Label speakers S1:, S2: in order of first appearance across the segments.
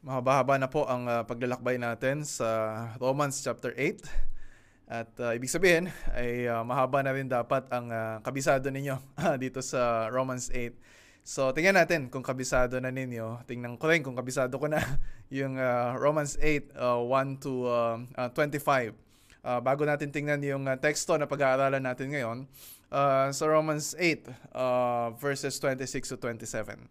S1: Mahaba-haba na po ang uh, paglalakbay natin sa Romans chapter 8. At uh, ibig sabihin ay uh, mahaba na rin dapat ang uh, kabisado ninyo dito sa Romans 8. So tingnan natin kung kabisado na ninyo. Tingnan ko rin kung kabisado ko na yung uh, Romans 8, uh, 1 to uh, uh, 25. Uh, bago natin tingnan yung uh, teksto na pag-aaralan natin ngayon, uh, sa Romans 8, uh, verses 26 to 27.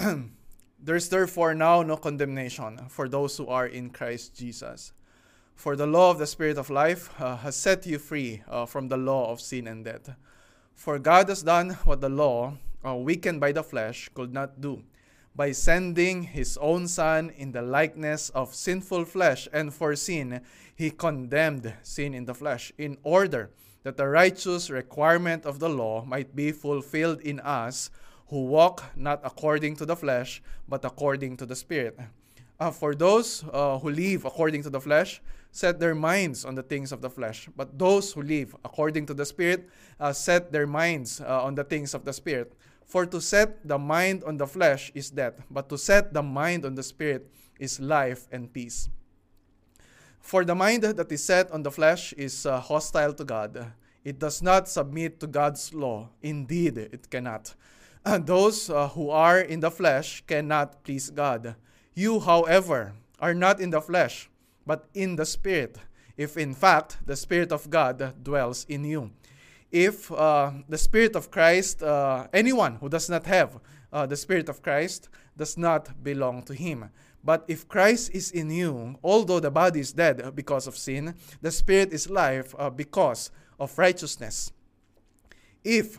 S1: There is therefore now no condemnation for those who are in Christ Jesus. For the law of the Spirit of life uh, has set you free uh, from the law of sin and death. For God has done what the law, uh, weakened by the flesh, could not do, by sending his own Son in the likeness of sinful flesh, and for sin, he condemned sin in the flesh, in order that the righteous requirement of the law might be fulfilled in us who walk not according to the flesh, but according to the Spirit. Uh, for those uh, who live according to the flesh, set their minds on the things of the flesh. But those who live according to the Spirit, uh, set their minds uh, on the things of the Spirit. For to set the mind on the flesh is death, but to set the mind on the Spirit is life and peace. For the mind that is set on the flesh is uh, hostile to God. It does not submit to God's law. Indeed, it cannot. those uh, who are in the flesh cannot please God. You, however, are not in the flesh, but in the Spirit, if in fact the Spirit of God dwells in you. If uh, the Spirit of Christ, uh, anyone who does not have uh, the Spirit of Christ, does not belong to him. But if Christ is in you, although the body is dead because of sin, the Spirit is life uh, because of righteousness. If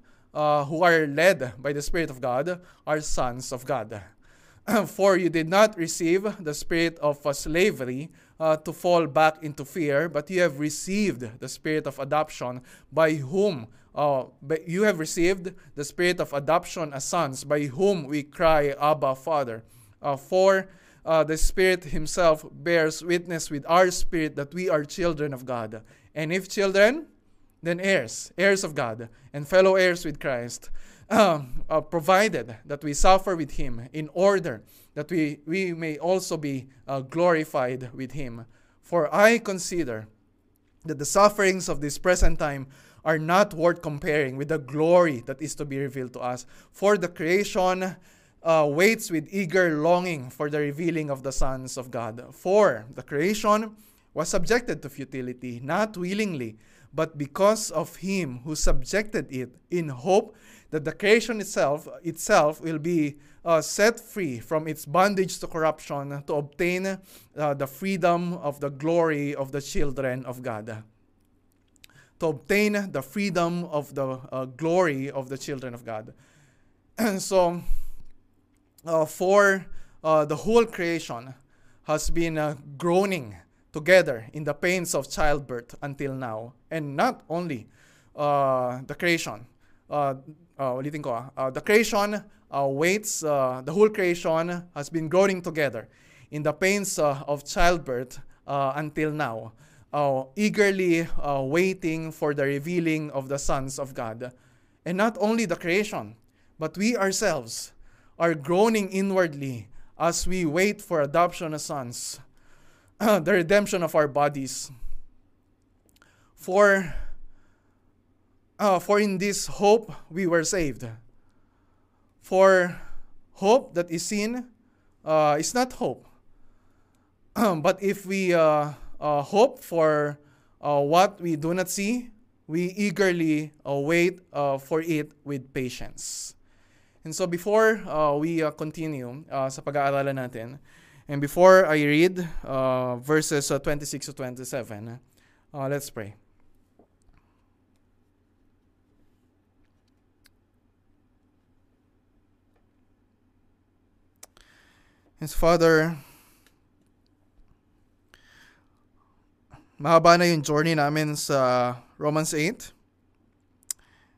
S1: uh, who are led by the Spirit of God are sons of God. For you did not receive the spirit of uh, slavery uh, to fall back into fear, but you have received the spirit of adoption, by whom uh, you have received the spirit of adoption as sons, by whom we cry, Abba, Father. Uh, for uh, the Spirit Himself bears witness with our spirit that we are children of God. And if children, then heirs, heirs of God, and fellow heirs with Christ, uh, uh, provided that we suffer with him in order that we, we may also be uh, glorified with him. For I consider that the sufferings of this present time are not worth comparing with the glory that is to be revealed to us. For the creation uh, waits with eager longing for the revealing of the sons of God. For the creation was subjected to futility, not willingly but because of him who subjected it in hope that the creation itself itself will be uh, set free from its bondage to corruption to obtain uh, the freedom of the glory of the children of God. To obtain the freedom of the uh, glory of the children of God. And so uh, for uh, the whole creation has been uh, groaning together in the pains of childbirth until now. And not only uh, the creation, uh, uh, ko, uh, the creation uh, waits, uh, the whole creation has been growing together in the pains uh, of childbirth until now, eagerly waiting for the revealing of the sons of God. And not only the creation, but we ourselves are groaning inwardly as we wait for adoption as sons the redemption of our bodies. For, uh, for in this hope we were saved. For hope that is seen uh, is not hope. but if we uh, uh, hope for uh, what we do not see, we eagerly uh, wait for it with patience. And so before we continue sa pag-aaralan natin, And before I read uh, verses uh, 26 to 27, uh, let's pray. Yes, Father, mahaba na yung journey namin sa Romans 8.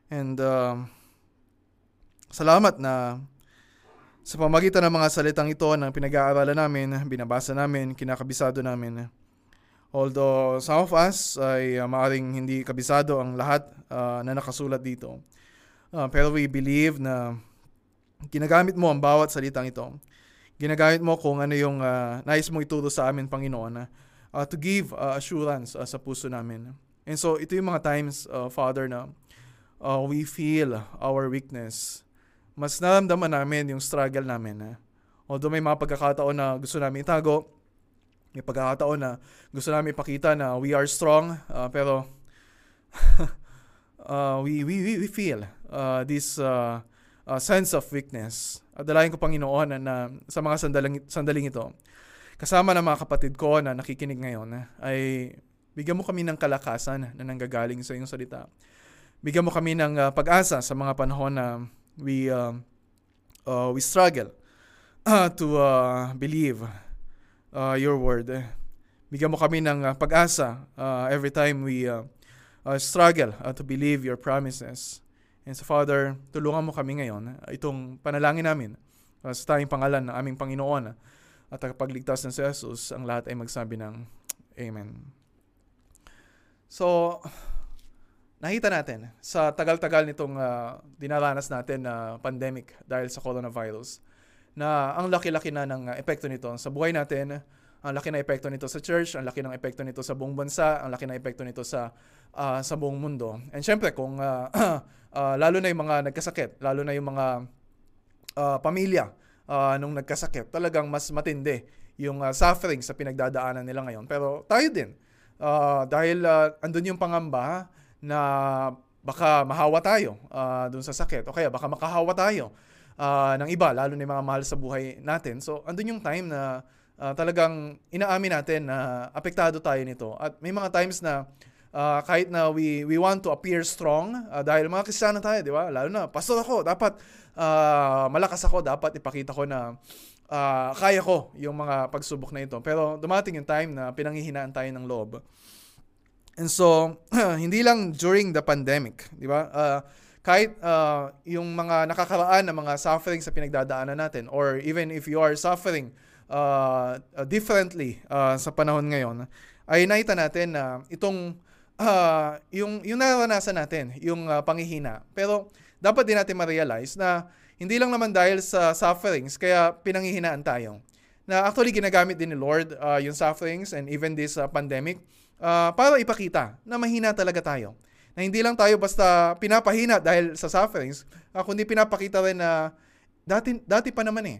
S1: And um, salamat na sa pamagitan ng mga salitang ito na pinag-aaralan namin, binabasa namin, kinakabisado namin. Although some of us ay uh, maaaring hindi kabisado ang lahat uh, na nakasulat dito. Uh, pero we believe na ginagamit mo ang bawat salitang ito. Ginagamit mo kung ano yung uh, nais mo ituro sa amin, Panginoon, uh, to give uh, assurance uh, sa puso namin. And so ito yung mga times, uh, Father, na uh, we feel our weakness mas naramdaman namin yung struggle namin. Eh. Although may mga pagkakataon na gusto namin itago, may pagkakataon na gusto namin ipakita na we are strong, uh, pero uh, we, we, we feel uh, this uh, uh, sense of weakness. At ko Panginoon na, na sa mga sandaling, sandaling ito, kasama ng mga kapatid ko na nakikinig ngayon, ay bigyan mo kami ng kalakasan na nanggagaling sa iyong salita. Bigyan mo kami ng uh, pag-asa sa mga panahon na we uh, uh, we struggle uh, to uh, believe uh, your word. Bigyan mo kami ng uh, pag-asa uh, every time we uh, uh, struggle uh, to believe your promises. And so Father, tulungan mo kami ngayon. Itong panalangin namin uh, sa tayong pangalan ng aming Panginoon at pagligtas ng si Jesus, ang lahat ay magsabi ng Amen. So, nakita natin sa tagal-tagal nitong uh, dinaranas natin na uh, pandemic dahil sa coronavirus na ang laki-laki na ng uh, epekto nito sa buhay natin, ang laki na epekto nito sa church, ang laki ng epekto nito sa buong bansa, ang laki na epekto nito sa uh, sa buong mundo. And syempre kung uh, uh, lalo na yung mga nagkasakit, lalo na yung mga uh, pamilya uh, nung nagkasakit, talagang mas matindi yung uh, suffering sa pinagdadaanan nila ngayon. Pero tayo din, uh, dahil uh, andun yung pangamba, na baka mahawa tayo uh, dun sa sakit o kaya baka makahawa tayo uh, ng iba, lalo na mga mahal sa buhay natin. So, andun yung time na uh, talagang inaamin natin na apektado tayo nito. At may mga times na uh, kahit na we, we want to appear strong, uh, dahil mga kristyano tayo, di ba? Lalo na, pastor ako, dapat uh, malakas ako, dapat ipakita ko na uh, kaya ko yung mga pagsubok na ito. Pero dumating yung time na pinanghihinaan tayo ng loob. And so, hindi lang during the pandemic, di ba? Uh, kahit uh, yung mga nakakaraan ng mga suffering sa pinagdadaanan natin or even if you are suffering uh, uh, differently uh, sa panahon ngayon, ay nakita natin na itong uh, yung yung naranasan natin, yung uh, panghihina. Pero dapat din natin ma-realize na hindi lang naman dahil sa sufferings kaya pinanghihinaan tayo. Na actually ginagamit din ni Lord uh, yung sufferings and even this uh, pandemic uh, para ipakita na mahina talaga tayo. Na hindi lang tayo basta pinapahina dahil sa sufferings, uh, kundi pinapakita rin na dati, dati pa naman eh.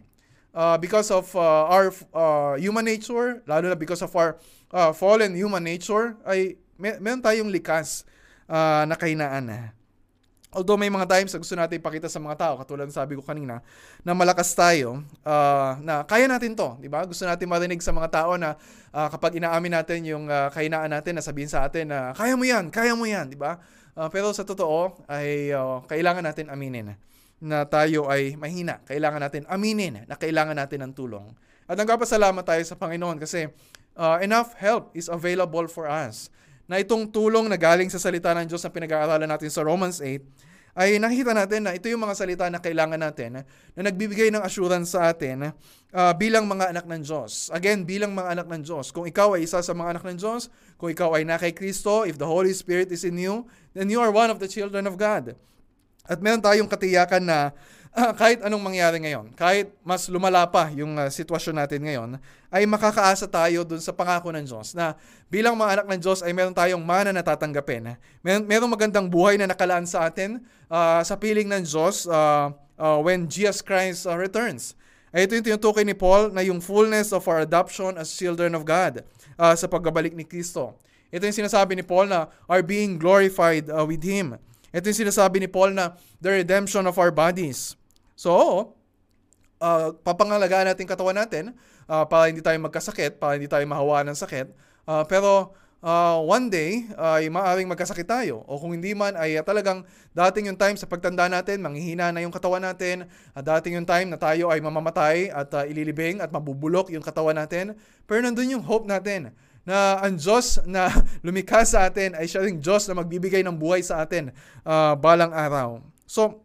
S1: Uh, because of uh, our uh, human nature, lalo na because of our uh, fallen human nature, ay may, meron tayong likas uh, na kahinaan. Although may mga times na gusto natin ipakita sa mga tao, katulad sabi ko kanina, na malakas tayo, uh, na kaya natin to, di ba? Gusto natin marinig sa mga tao na uh, kapag inaamin natin yung uh, kahinaan natin, na sabihin sa atin na kaya mo yan, kaya mo yan, di ba? Uh, pero sa totoo, ay uh, kailangan natin aminin na tayo ay mahina. Kailangan natin aminin na kailangan natin ng tulong. At nagpapasalamat tayo sa Panginoon kasi uh, enough help is available for us na itong tulong na galing sa salita ng Diyos na pinag-aaralan natin sa Romans 8, ay nakikita natin na ito yung mga salita na kailangan natin na nagbibigay ng assurance sa atin uh, bilang mga anak ng Diyos. Again, bilang mga anak ng Diyos. Kung ikaw ay isa sa mga anak ng Diyos, kung ikaw ay na kay Kristo, if the Holy Spirit is in you, then you are one of the children of God. At meron tayong katiyakan na uh, kahit anong mangyari ngayon, kahit mas lumala pa yung uh, sitwasyon natin ngayon, ay makakaasa tayo dun sa pangako ng Diyos na bilang mga anak ng Diyos ay meron tayong mana na tatanggapin. Meron, meron magandang buhay na nakalaan sa atin uh, sa piling ng Diyos uh, uh, when Jesus Christ uh, returns. Ay ito yung tinutukoy ni Paul na yung fullness of our adoption as children of God uh, sa pagbabalik ni Kristo. Ito yung sinasabi ni Paul na are being glorified uh, with Him. Ito yung sinasabi ni Paul na the redemption of our bodies. So, uh, papangalagaan natin katawan natin uh, para hindi tayo magkasakit, para hindi tayo mahawa ng sakit. Uh, pero uh, one day ay uh, maaaring magkasakit tayo. O kung hindi man ay talagang dating yung time sa pagtanda natin, manghihina na yung katawan natin. Uh, dating yung time na tayo ay mamamatay at uh, ililibing at mabubulok yung katawan natin. Pero nandun yung hope natin na ang Diyos na lumikha sa atin ay siya ring Diyos na magbibigay ng buhay sa atin uh, balang araw. So,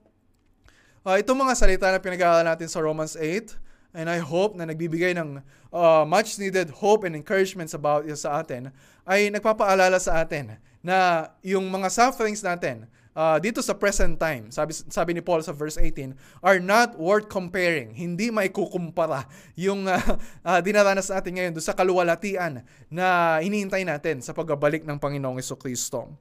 S1: uh, itong mga salita na pinag-aaralan natin sa Romans 8, And I hope na nagbibigay ng uh, much needed hope and encouragement about sa atin ay nagpapaalala sa atin na yung mga sufferings natin uh, dito sa present time, sabi, sabi ni Paul sa verse 18, are not worth comparing. Hindi maikukumpara yung uh, uh, dinaranas natin ngayon doon sa kaluwalhatian na hinihintay natin sa pagbabalik ng Panginoong Kristo.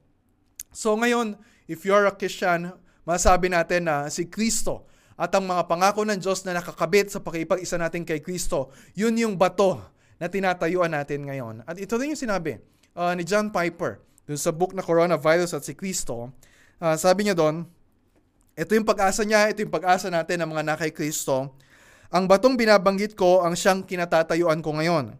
S1: So ngayon, if you're a Christian, masabi natin na si Kristo at ang mga pangako ng Diyos na nakakabit sa pakipag-isa natin kay Kristo, yun yung bato na tinatayuan natin ngayon. At ito rin yung sinabi uh, ni John Piper dun sa book na Coronavirus at si Kristo. Uh, sabi niya doon, ito yung pag-asa niya, ito yung pag-asa natin ng mga nakay Kristo. Ang batong binabanggit ko ang siyang kinatatayuan ko ngayon.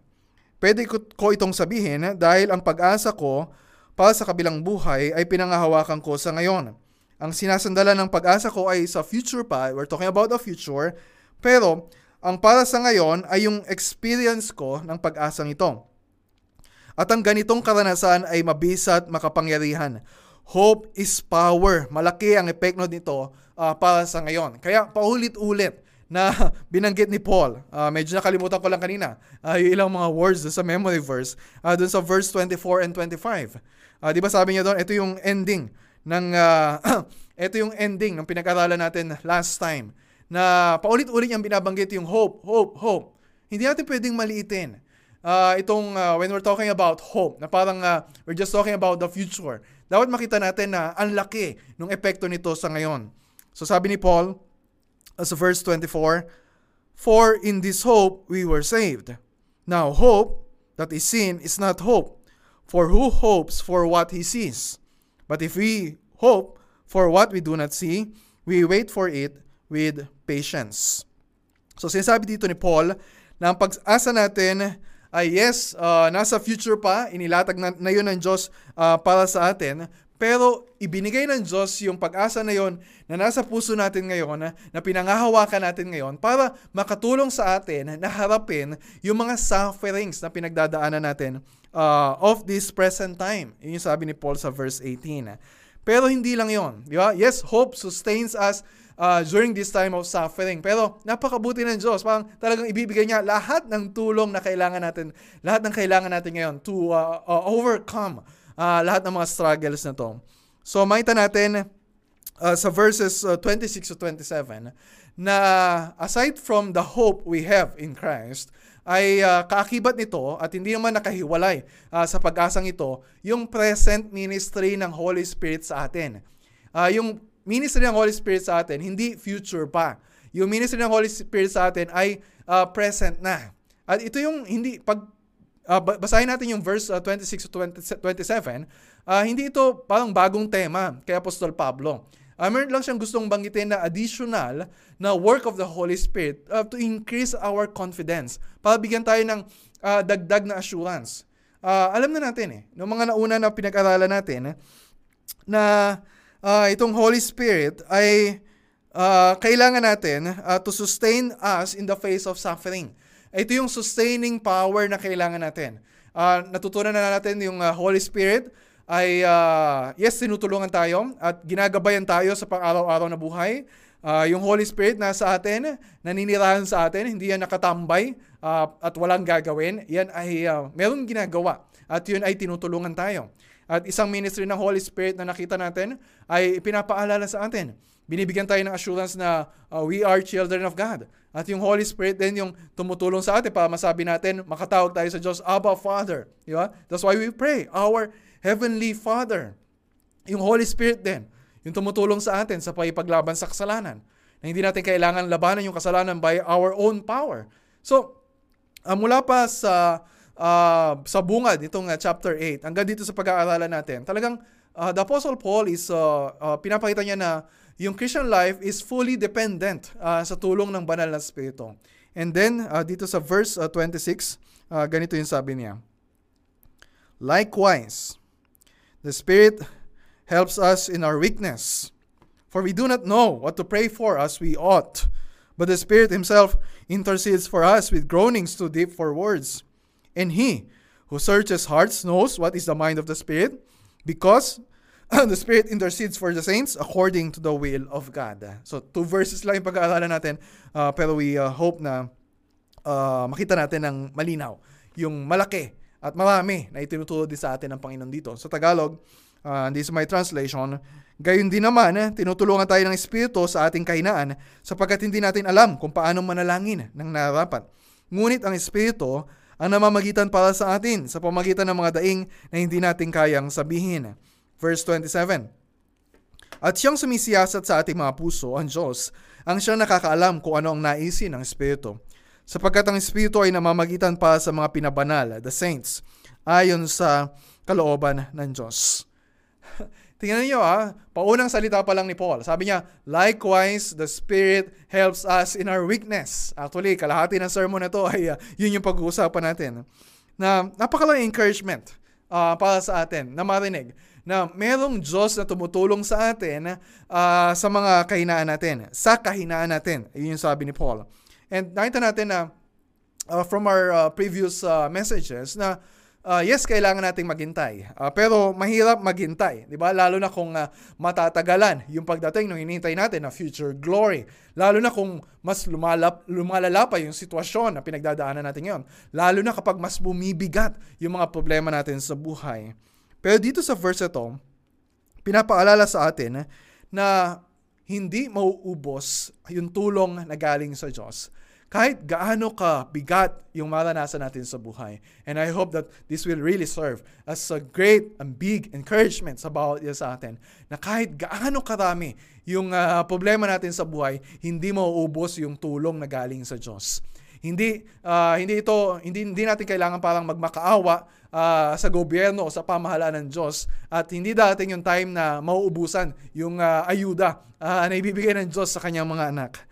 S1: Pwede ko, itong sabihin dahil ang pag-asa ko para sa kabilang buhay ay pinangahawakan ko sa ngayon ang sinasandala ng pag-asa ko ay sa future pa. We're talking about the future. Pero, ang para sa ngayon ay yung experience ko ng pag-asang ito. At ang ganitong karanasan ay mabisat makapangyarihan. Hope is power. Malaki ang epekto nito uh, para sa ngayon. Kaya paulit-ulit na binanggit ni Paul. Uh, medyo nakalimutan ko lang kanina. Uh, yung ilang mga words sa memory verse. Uh, dun sa verse 24 and 25. Uh, di ba sabi niya doon, ito yung ending ng uh, ito yung ending ng pinag-aralan natin last time na paulit-ulit niyang binabanggit yung hope, hope, hope. Hindi natin pwedeng maliitin. Uh, itong uh, when we're talking about hope, na parang uh, we're just talking about the future. Dapat makita natin na ang laki ng epekto nito sa ngayon. So sabi ni Paul, as verse 24, For in this hope we were saved. Now hope that is seen is not hope. For who hopes for what he sees? But if we hope for what we do not see, we wait for it with patience. So sinasabi dito ni Paul na ang pag-asa natin ay yes, uh, nasa future pa, inilatag na, na yun ng Diyos uh, para sa atin, pero ibinigay ng Diyos yung pag-asa na yon na nasa puso natin ngayon, na, na pinangahawakan natin ngayon para makatulong sa atin na harapin yung mga sufferings na pinagdadaanan natin uh, of this present time. Yun yung sabi ni Paul sa verse 18. Pero hindi lang yon, di ba? Yes, hope sustains us uh, during this time of suffering. Pero napakabuti ng Diyos. Parang talagang ibibigay niya lahat ng tulong na kailangan natin, lahat ng kailangan natin ngayon to uh, uh, overcome uh, lahat ng mga struggles na to. So makita natin uh, sa verses uh, 26 to 27 na aside from the hope we have in Christ, ay uh, kaakibat nito at hindi naman nakahiwalay uh, sa pag-asang ito yung present ministry ng Holy Spirit sa atin. Uh, yung ministry ng Holy Spirit sa atin, hindi future pa. Yung ministry ng Holy Spirit sa atin ay uh, present na. At ito yung hindi pag uh, basahin natin yung verse uh, 26 to 20, 27, uh, hindi ito parang bagong tema kay Apostol Pablo. Uh, meron lang siyang gustong banggitin na additional na work of the Holy Spirit uh, to increase our confidence. Para bigyan tayo ng uh, dagdag na assurance. Uh, alam na natin eh, noong mga nauna na pinag-aralan natin, na uh, itong Holy Spirit ay uh, kailangan natin uh, to sustain us in the face of suffering. Ito yung sustaining power na kailangan natin. Uh, natutunan na natin yung uh, Holy Spirit ay uh, yes, tinutulungan tayo at ginagabayan tayo sa pang-araw-araw na buhay. Uh, yung Holy Spirit nasa atin, naninirahan sa atin, hindi yan nakatambay uh, at walang gagawin. Yan ay uh, merong ginagawa at yun ay tinutulungan tayo. At isang ministry ng Holy Spirit na nakita natin ay pinapaalala sa atin. Binibigyan tayo ng assurance na uh, we are children of God. At yung Holy Spirit din yung tumutulong sa atin para masabi natin, makatawag tayo sa Diyos, Abba Father. Di ba? That's why we pray, our Heavenly Father. Yung Holy Spirit din, yung tumutulong sa atin sa pagpaglaban sa kasalanan. Na hindi natin kailangan labanan yung kasalanan by our own power. So, uh, mula pa sa uh, sa bungad itong uh, chapter 8 hanggang dito sa pag-aaralan natin, talagang uh, the Apostle Paul is uh, uh, pinapakita niya na yung Christian life is fully dependent uh, sa tulong ng banal na Espiritu. And then, uh, dito sa verse uh, 26, uh, ganito yung sabi niya. Likewise, The Spirit helps us in our weakness. For we do not know what to pray for as we ought, but the Spirit Himself intercedes for us with groanings too deep for words. And He who searches hearts knows what is the mind of the Spirit, because the Spirit intercedes for the saints according to the will of God. So, two verses lang yung pag-aaralan natin, uh, pero we uh, hope na uh, makita natin ng malinaw yung malaki at marami na itinuturo din sa atin ng Panginoon dito. Sa Tagalog, uh, this is my translation, gayon din naman, eh, tinutulungan tayo ng Espiritu sa ating kahinaan sapagkat hindi natin alam kung paano manalangin ng narapat. Ngunit ang Espiritu ang namamagitan para sa atin sa pamagitan ng mga daing na hindi natin kayang sabihin. Verse 27. At siyang sumisiyasat sa ating mga puso, ang Diyos, ang siyang nakakaalam kung ano ang naisin ng Espiritu. Sapagkat ang Espiritu ay namamagitan para sa mga pinabanal, the saints, ayon sa kalooban ng Diyos. Tingnan niyo ah, paunang salita pa lang ni Paul. Sabi niya, likewise, the Spirit helps us in our weakness. Actually, kalahati ng sermon na to ay uh, yun yung pag-uusapan natin. Na napakalang encouragement uh, para sa atin na marinig na merong Diyos na tumutulong sa atin uh, sa mga kahinaan natin, sa kahinaan natin. Yun yung sabi ni Paul. And nakita natin na uh, from our uh, previous uh, messages na uh, yes, kailangan nating maghintay. Uh, pero mahirap maghintay, 'di ba? Lalo na kung uh, matatagalan yung pagdating ng hinihintay natin na future glory. Lalo na kung mas lumalap, lumalala pa yung sitwasyon na pinagdadaanan natin ngayon. Lalo na kapag mas bumibigat yung mga problema natin sa buhay. Pero dito sa verse ito, pinapaalala sa atin na hindi mauubos yung tulong na galing sa Diyos kahit gaano ka bigat yung maranasan natin sa buhay. And I hope that this will really serve as a great and big encouragement sa bawat isa sa atin na kahit gaano karami yung uh, problema natin sa buhay, hindi mauubos yung tulong na galing sa Diyos. Hindi uh, hindi ito hindi hindi natin kailangan parang magmakaawa uh, sa gobyerno o sa pamahalaan ng Diyos at hindi dating yung time na mauubusan yung uh, ayuda uh, na ibibigay ng Diyos sa kanyang mga anak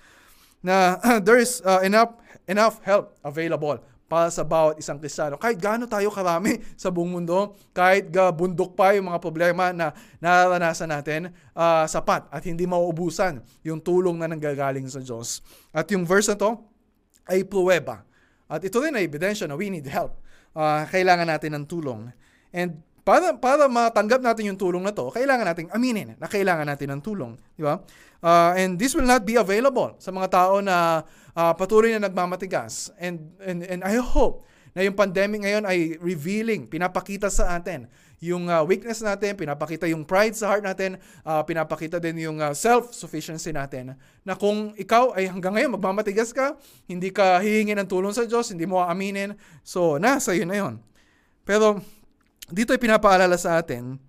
S1: na there is uh, enough enough help available para sa bawat isang Kristiyano. Kahit gaano tayo karami sa buong mundo, kahit bundok pa yung mga problema na nararanasan natin, uh, sapat at hindi mauubusan yung tulong na nanggagaling sa Diyos. At yung verse na to ay pruweba. At ito rin ay ebidensya na we need help. Uh, kailangan natin ng tulong. And para para matanggap natin yung tulong na to, kailangan nating aminin na kailangan natin ng tulong, di ba? Uh, and this will not be available sa mga tao na uh, patuloy na nagmamatigas. And and and I hope na yung pandemic ngayon ay revealing, pinapakita sa atin yung uh, weakness natin, pinapakita yung pride sa heart natin, uh, pinapakita din yung uh, self-sufficiency natin. Na kung ikaw ay hanggang ngayon magmamatigas ka, hindi ka hihingi ng tulong sa Diyos, hindi mo aaminin, so nasa iyo na yon. Pero dito ay pinapaalala sa atin,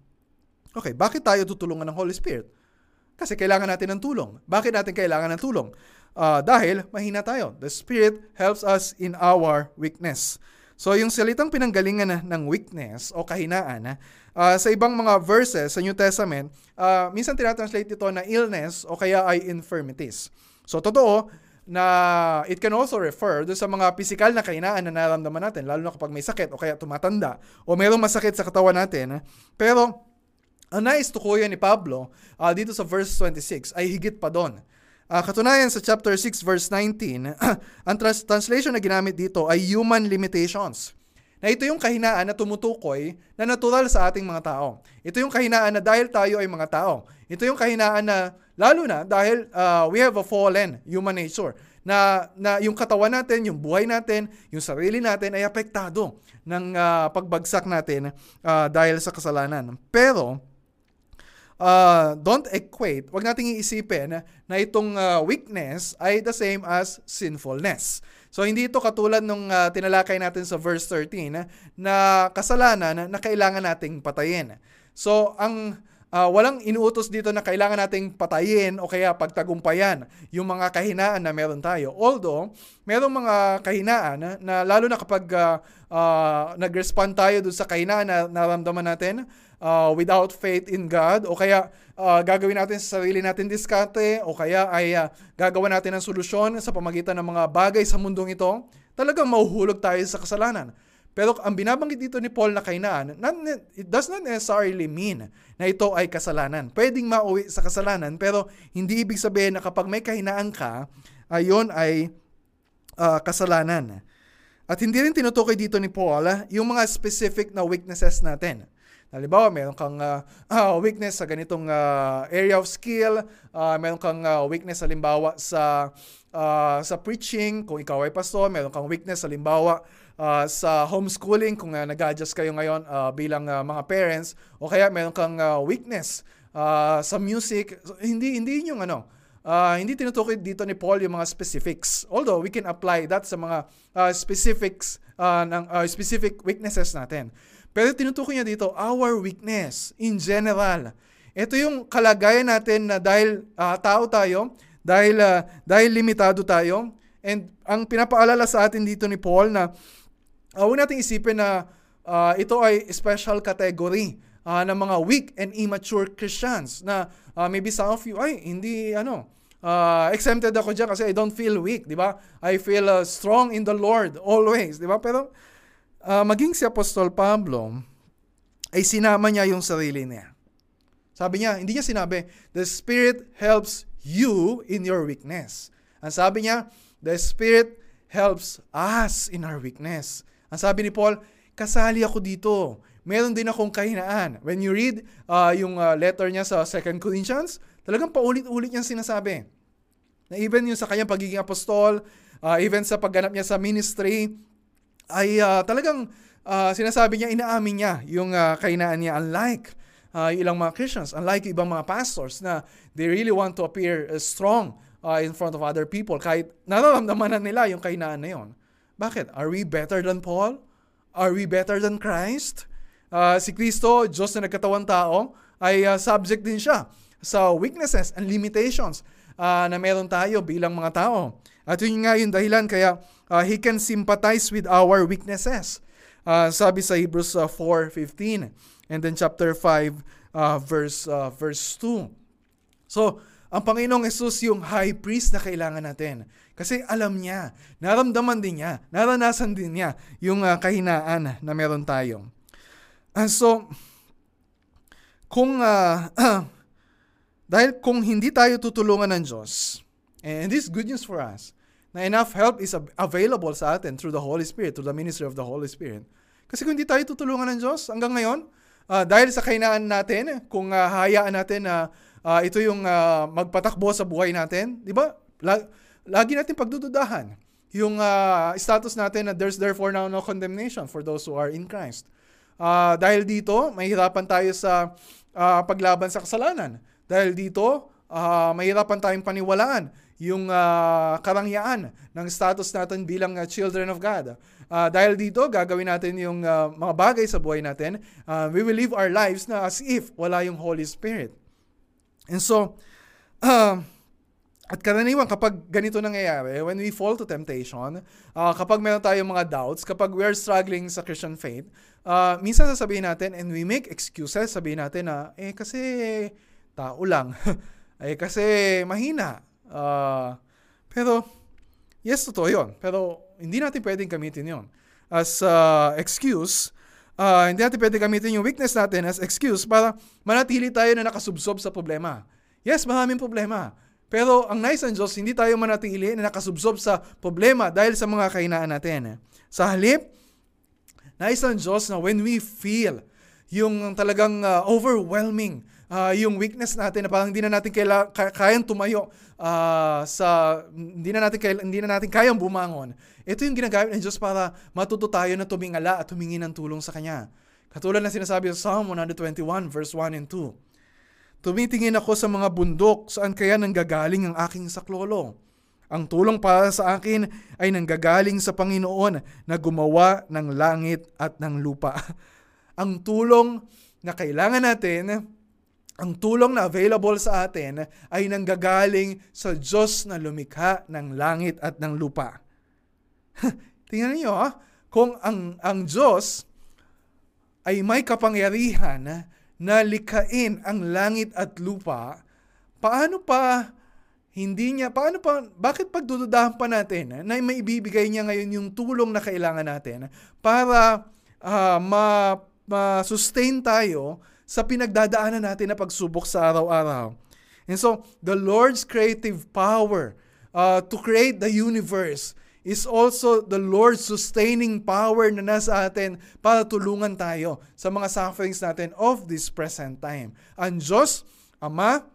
S1: okay, bakit tayo tutulungan ng Holy Spirit? Kasi kailangan natin ng tulong. Bakit natin kailangan ng tulong? Uh, dahil mahina tayo. The Spirit helps us in our weakness. So yung salitang pinanggalingan ng weakness o kahinaan, uh, sa ibang mga verses sa New Testament, uh, minsan tinatranslate ito na illness o kaya ay infirmities. So totoo, na it can also refer do sa mga physical na kainaan na nararamdaman natin, lalo na kapag may sakit o kaya tumatanda o mayroong masakit sa katawan natin. Pero ang nais tukuyan ni Pablo uh, dito sa verse 26 ay higit pa doon. Uh, katunayan sa chapter 6 verse 19, ang trans- translation na ginamit dito ay human limitations. Na ito yung kahinaan na tumutukoy na natural sa ating mga tao. Ito yung kahinaan na dahil tayo ay mga tao. Ito yung kahinaan na Lalo na dahil uh, we have a fallen human nature na, na yung katawan natin, yung buhay natin, yung sarili natin ay apektado ng uh, pagbagsak natin uh, dahil sa kasalanan. Pero, uh, don't equate, wag nating iisipin na itong uh, weakness ay the same as sinfulness. So hindi ito katulad nung uh, tinalakay natin sa verse 13 na kasalanan na kailangan nating patayin. So ang uh, walang inuutos dito na kailangan nating patayin o kaya pagtagumpayan yung mga kahinaan na meron tayo. Although, merong mga kahinaan na, na lalo na kapag uh, uh, nag-respond tayo dun sa kahinaan na naramdaman natin uh, without faith in God o kaya uh, gagawin natin sa sarili natin diskarte o kaya ay uh, gagawa natin ng solusyon sa pamagitan ng mga bagay sa mundong ito, talagang mahuhulog tayo sa kasalanan. Pero ang binabanggit dito ni Paul na kainaan, it does not necessarily mean na ito ay kasalanan. Pwedeng mauwi sa kasalanan, pero hindi ibig sabihin na kapag may kahinaan ka, ayon ay uh, kasalanan. At hindi rin tinutukoy dito ni Paul ah, yung mga specific na weaknesses natin. Halimbawa, meron kang uh, uh, weakness sa ganitong uh, area of skill, uh, meron kang uh, weakness halimbawa sa uh, sa preaching, kung ikaw ay pastor, meron kang weakness halimbawa uh, sa homeschooling kung uh, nag-adjust kayo ngayon uh, bilang uh, mga parents o kaya meron kang uh, weakness uh, sa music. So, hindi hindi yung ano, uh, hindi tinutukoy dito ni Paul yung mga specifics. Although we can apply that sa mga uh, specifics uh, ng uh, specific weaknesses natin. Pero tinutukoy niya dito, our weakness in general. Ito yung kalagayan natin na dahil uh, tao tayo, dahil, uh, dahil limitado tayo, and ang pinapaalala sa atin dito ni Paul na uh, huwag natin isipin na uh, ito ay special category uh, ng mga weak and immature Christians na uh, maybe some of you, ay, hindi, ano, uh, exempted ako dyan kasi I don't feel weak, di ba? I feel uh, strong in the Lord always, di ba? Pero uh, maging si Apostol Pablo, ay sinama niya yung sarili niya. Sabi niya, hindi niya sinabi, the Spirit helps you in your weakness. Ang sabi niya, the Spirit helps us in our weakness. Ang sabi ni Paul, kasali ako dito. Meron din akong kahinaan. When you read uh, yung uh, letter niya sa 2 Corinthians, talagang paulit-ulit niyang sinasabi. Na even yung sa kanyang pagiging apostol, uh, even sa pagganap niya sa ministry, ay uh, talagang uh, sinasabi niya, inaamin niya yung uh, kainaan niya unlike uh, ilang mga Christians, unlike ibang mga pastors na they really want to appear uh, strong uh, in front of other people kahit nararamdaman na nila yung kainaan na yon. Bakit? Are we better than Paul? Are we better than Christ? Uh, si Kristo, Diyos na nagkatawang tao, ay uh, subject din siya sa weaknesses and limitations uh, na meron tayo bilang mga tao. At yun nga yung dahilan kaya uh, He can sympathize with our weaknesses. Uh, sabi sa Hebrews uh, 4.15 and then chapter 5 uh, verse, uh, verse 2. So, ang Panginoong Yesus yung high priest na kailangan natin. Kasi alam niya, naramdaman din niya, naranasan din niya yung uh, kahinaan na meron tayo. And so, kung, uh, dahil kung hindi tayo tutulungan ng Diyos, and this is good news for us, na enough help is available sa atin through the Holy Spirit, through the ministry of the Holy Spirit. Kasi kung hindi tayo tutulungan ng Diyos hanggang ngayon, uh, dahil sa kainaan natin, kung uh, hayaan natin na uh, ito yung uh, magpatakbo sa buhay natin, di ba? La- lagi natin pagdududahan yung uh, status natin na there's therefore now no condemnation for those who are in Christ. Uh, dahil dito, mahirapan tayo sa uh, paglaban sa kasalanan. Dahil dito, uh, mahirapan tayong paniwalaan yung uh, karangyaan ng status natin bilang uh, children of God. Uh, dahil dito, gagawin natin yung uh, mga bagay sa buhay natin. Uh, we will live our lives na as if wala yung Holy Spirit. And so, uh, at karaniwan kapag ganito nangyayari, when we fall to temptation, uh, kapag meron tayong mga doubts, kapag we are struggling sa Christian faith, uh, minsan sasabihin natin and we make excuses, sabihin natin na, eh kasi tao lang. eh kasi mahina. Uh, pero, yes, totoo yun. Pero, hindi natin pwedeng gamitin yon as uh, excuse. Uh, hindi natin pwedeng gamitin yung weakness natin as excuse para manatili tayo na nakasubsob sa problema. Yes, maraming problema. Pero ang nice ng Diyos, hindi tayo manatili na nakasubsob sa problema dahil sa mga kainaan natin. Sa halip, nice ng Diyos na when we feel yung talagang uh, overwhelming uh, yung weakness natin na parang hindi na natin kaila, kayang tumayo uh, sa hindi na natin kaila, hindi na natin kayang bumangon. Ito yung ginagamit ng Diyos para matuto tayo na tumingala at humingi ng tulong sa Kanya. Katulad na sinasabi sa Psalm 121 verse 1 and 2. Tumitingin ako sa mga bundok saan kaya nanggagaling ang aking saklolo. Ang tulong para sa akin ay nanggagaling sa Panginoon na gumawa ng langit at ng lupa. ang tulong na kailangan natin ang tulong na available sa atin ay nanggagaling sa Diyos na lumikha ng langit at ng lupa. Tingnan niyo, ha? kung ang, ang Diyos ay may kapangyarihan na likhain ang langit at lupa, paano pa hindi niya, paano pa, bakit pagdududahan pa natin na may ibibigay niya ngayon yung tulong na kailangan natin para uh, ma, ma-sustain tayo sa pinagdadaanan natin na pagsubok sa araw-araw. And so, the Lord's creative power uh, to create the universe is also the Lord's sustaining power na nasa atin para tulungan tayo sa mga sufferings natin of this present time. Ang Diyos, Ama,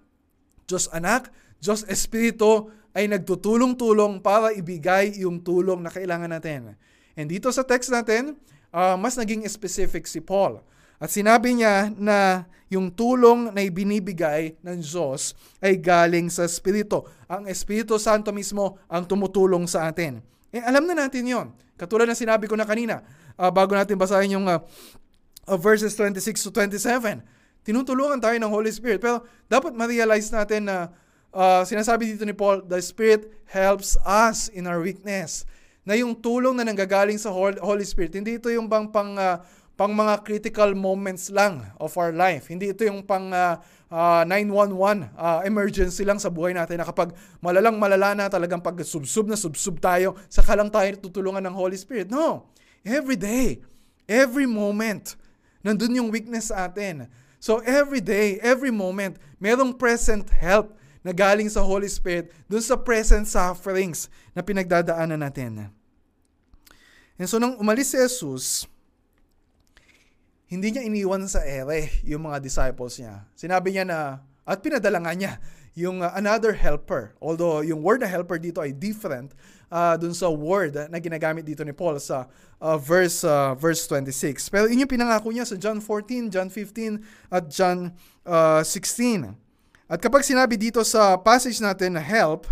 S1: Diyos Anak, Diyos Espiritu ay nagtutulong-tulong para ibigay yung tulong na kailangan natin. And dito sa text natin, uh, mas naging specific si Paul. At sinabi niya na yung tulong na ibinibigay ng Diyos ay galing sa Espiritu. Ang Espiritu Santo mismo ang tumutulong sa atin. Eh, alam na natin yon. Katulad ng sinabi ko na kanina, uh, bago natin basahin yung uh, uh, verses 26 to 27. Tinutulungan tayo ng Holy Spirit. Pero dapat ma-realize natin na uh, sinasabi dito ni Paul, the Spirit helps us in our weakness. Na yung tulong na nanggagaling sa Holy Spirit, hindi ito yung bang pang uh, pang mga critical moments lang of our life. Hindi ito yung pang uh, uh, 911 uh, emergency lang sa buhay natin na kapag malalang malala na talagang pag subsub na subsub tayo, saka lang tayo tutulungan ng Holy Spirit. No. Every day, every moment, nandun yung weakness sa atin. So every day, every moment, merong present help na galing sa Holy Spirit dun sa present sufferings na pinagdadaanan natin. And so nang umalis si Jesus, hindi niya iniwan sa ere yung mga disciples niya. Sinabi niya na, at pinadala nga niya, yung uh, another helper. Although yung word na helper dito ay different uh, dun sa word na ginagamit dito ni Paul sa uh, verse uh, verse 26. Pero inyong pinangako niya sa John 14, John 15 at John uh, 16. At kapag sinabi dito sa passage natin na help,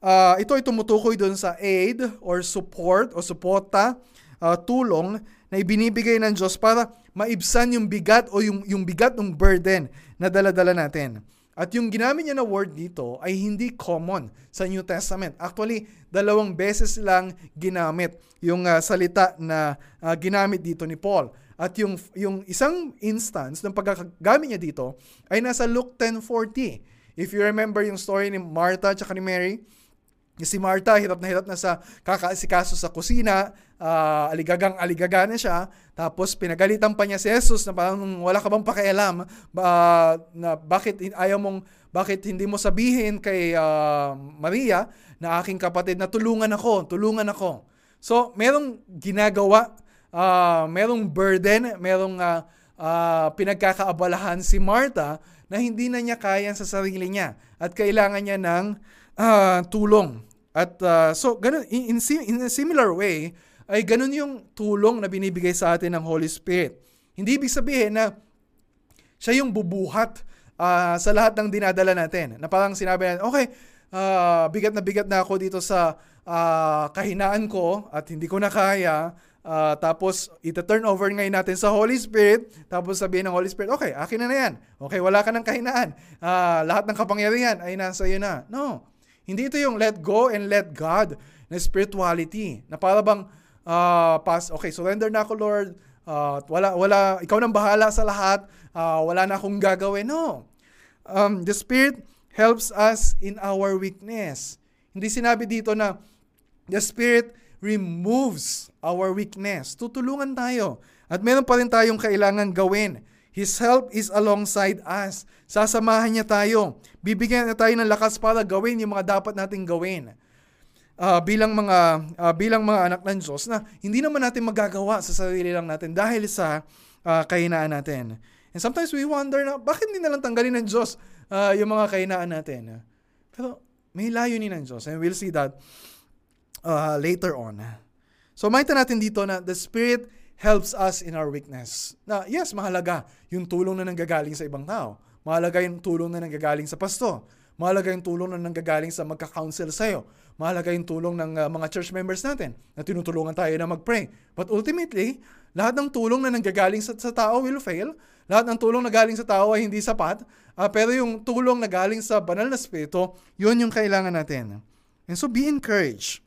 S1: uh, ito ay tumutukoy dun sa aid or support o suporta, uh, tulong na ibinibigay ng Diyos para maibsan yung bigat o yung, yung bigat ng burden na daladala natin. At yung ginamit niya na word dito ay hindi common sa New Testament. Actually, dalawang beses lang ginamit yung uh, salita na uh, ginamit dito ni Paul. At yung, yung isang instance ng paggagamit niya dito ay nasa Luke 10.40. If you remember yung story ni Martha at ni Mary, Si Martha, hirap na hirap na sa kakaasikaso sa kusina, uh, aligagang aligaga na siya, tapos pinagalitan pa niya si Jesus na parang wala ka bang pakialam, uh, na bakit ayaw mong, bakit hindi mo sabihin kay uh, Maria na aking kapatid na tulungan ako, tulungan ako. So, merong ginagawa, uh, merong burden, merong uh, uh, pinagkakaabalahan si Martha na hindi na niya kaya sa sarili niya at kailangan niya ng uh, tulong. At uh, so, ganun, in, in, a similar way, ay ganun yung tulong na binibigay sa atin ng Holy Spirit. Hindi ibig sabihin na siya yung bubuhat uh, sa lahat ng dinadala natin. Na parang sinabi natin, okay, uh, bigat na bigat na ako dito sa uh, kahinaan ko at hindi ko na kaya. Uh, tapos, ita-turn over ngayon natin sa Holy Spirit. Tapos sabihin ng Holy Spirit, okay, akin na na yan. Okay, wala ka ng kahinaan. Uh, lahat ng kapangyarihan ay nasa iyo na. No. Hindi ito yung let go and let God na spirituality. Na para bang, uh, pas, okay, surrender na ako, Lord. Uh, wala, wala, ikaw nang bahala sa lahat. Uh, wala na akong gagawin. No. Um, the Spirit helps us in our weakness. Hindi sinabi dito na the Spirit removes our weakness. Tutulungan tayo. At meron pa rin tayong kailangan gawin. His help is alongside us. Sasamahan niya tayo. Bibigyan niya tayo ng lakas para gawin yung mga dapat nating gawin. Uh, bilang mga uh, bilang mga anak ng Diyos na hindi naman natin magagawa sa sarili lang natin dahil sa uh, kahinaan natin. And sometimes we wonder na bakit hindi na lang tanggalin ng Diyos uh, yung mga kahinaan natin. Pero may layunin ng Diyos and we'll see that uh, later on. So makita natin dito na the Spirit helps us in our weakness. Na yes, mahalaga yung tulong na nanggagaling sa ibang tao. Mahalaga yung tulong na nanggagaling sa pasto. Mahalaga yung tulong na nanggagaling sa magka-counsel sa'yo. Mahalaga yung tulong ng uh, mga church members natin na tinutulungan tayo na mag-pray. But ultimately, lahat ng tulong na nanggagaling sa, sa tao will fail. Lahat ng tulong na galing sa tao ay hindi sapat. Uh, pero yung tulong na galing sa banal na spirito, yun yung kailangan natin. And so be encouraged.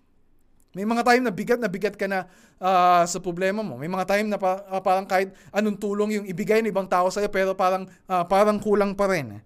S1: May mga time na bigat na bigat ka na uh, sa problema mo. May mga time na pa, uh, parang kahit anong tulong yung ibigay ng ibang tao sa'yo pero parang, uh, parang kulang pa rin.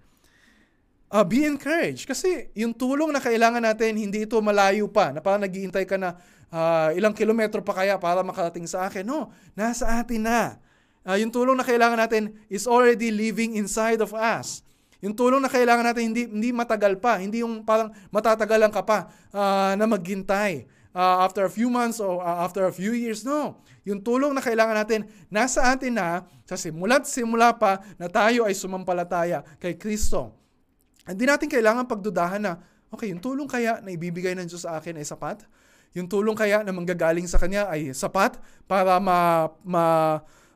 S1: Uh, be encouraged. Kasi yung tulong na kailangan natin, hindi ito malayo pa. Na parang naghihintay ka na uh, ilang kilometro pa kaya para makarating sa akin. No, nasa atin na. Uh, yung tulong na kailangan natin is already living inside of us. Yung tulong na kailangan natin hindi hindi matagal pa, hindi yung parang matatagalan ka pa uh, na maghintay uh, after a few months o uh, after a few years. No. Yung tulong na kailangan natin, nasa atin na sa simula't simula pa na tayo ay sumampalataya kay Kristo. Hindi natin kailangan pagdudahan na, okay, yung tulong kaya na ibibigay ng Diyos sa akin ay sapat? Yung tulong kaya na manggagaling sa Kanya ay sapat para ma, ma,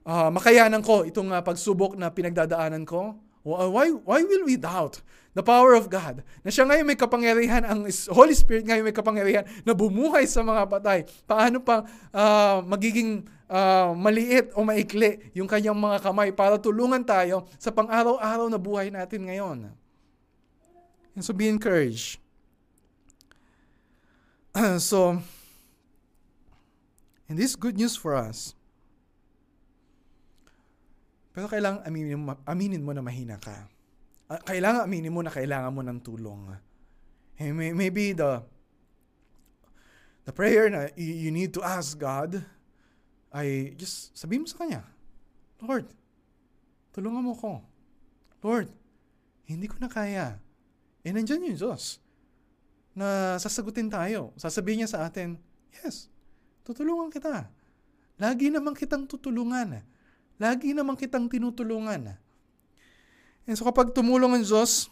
S1: uh, makayanan ko itong uh, pagsubok na pinagdadaanan ko? Why, why will we doubt the power of God? Na siya ngayon may kapangyarihan, ang Holy Spirit ngayon may kapangyarihan na bumuhay sa mga patay. Paano pa uh, magiging uh, maliit o maikli yung kanyang mga kamay para tulungan tayo sa pang-araw-araw na buhay natin ngayon? And so be encouraged. so, and this is good news for us. Pero kailangan aminin mo, aminin mo na mahina ka. Uh, kailangan aminin mo na kailangan mo ng tulong. And may, maybe the the prayer na you need to ask God ay just sabihin mo sa Kanya, Lord, tulungan mo ko. Lord, hindi ko na kaya. Eh, nandyan yung Diyos na sasagutin tayo. Sasabihin niya sa atin, yes, tutulungan kita. Lagi naman kitang tutulungan. Lagi naman kitang tinutulungan. And so kapag tumulong ang Diyos,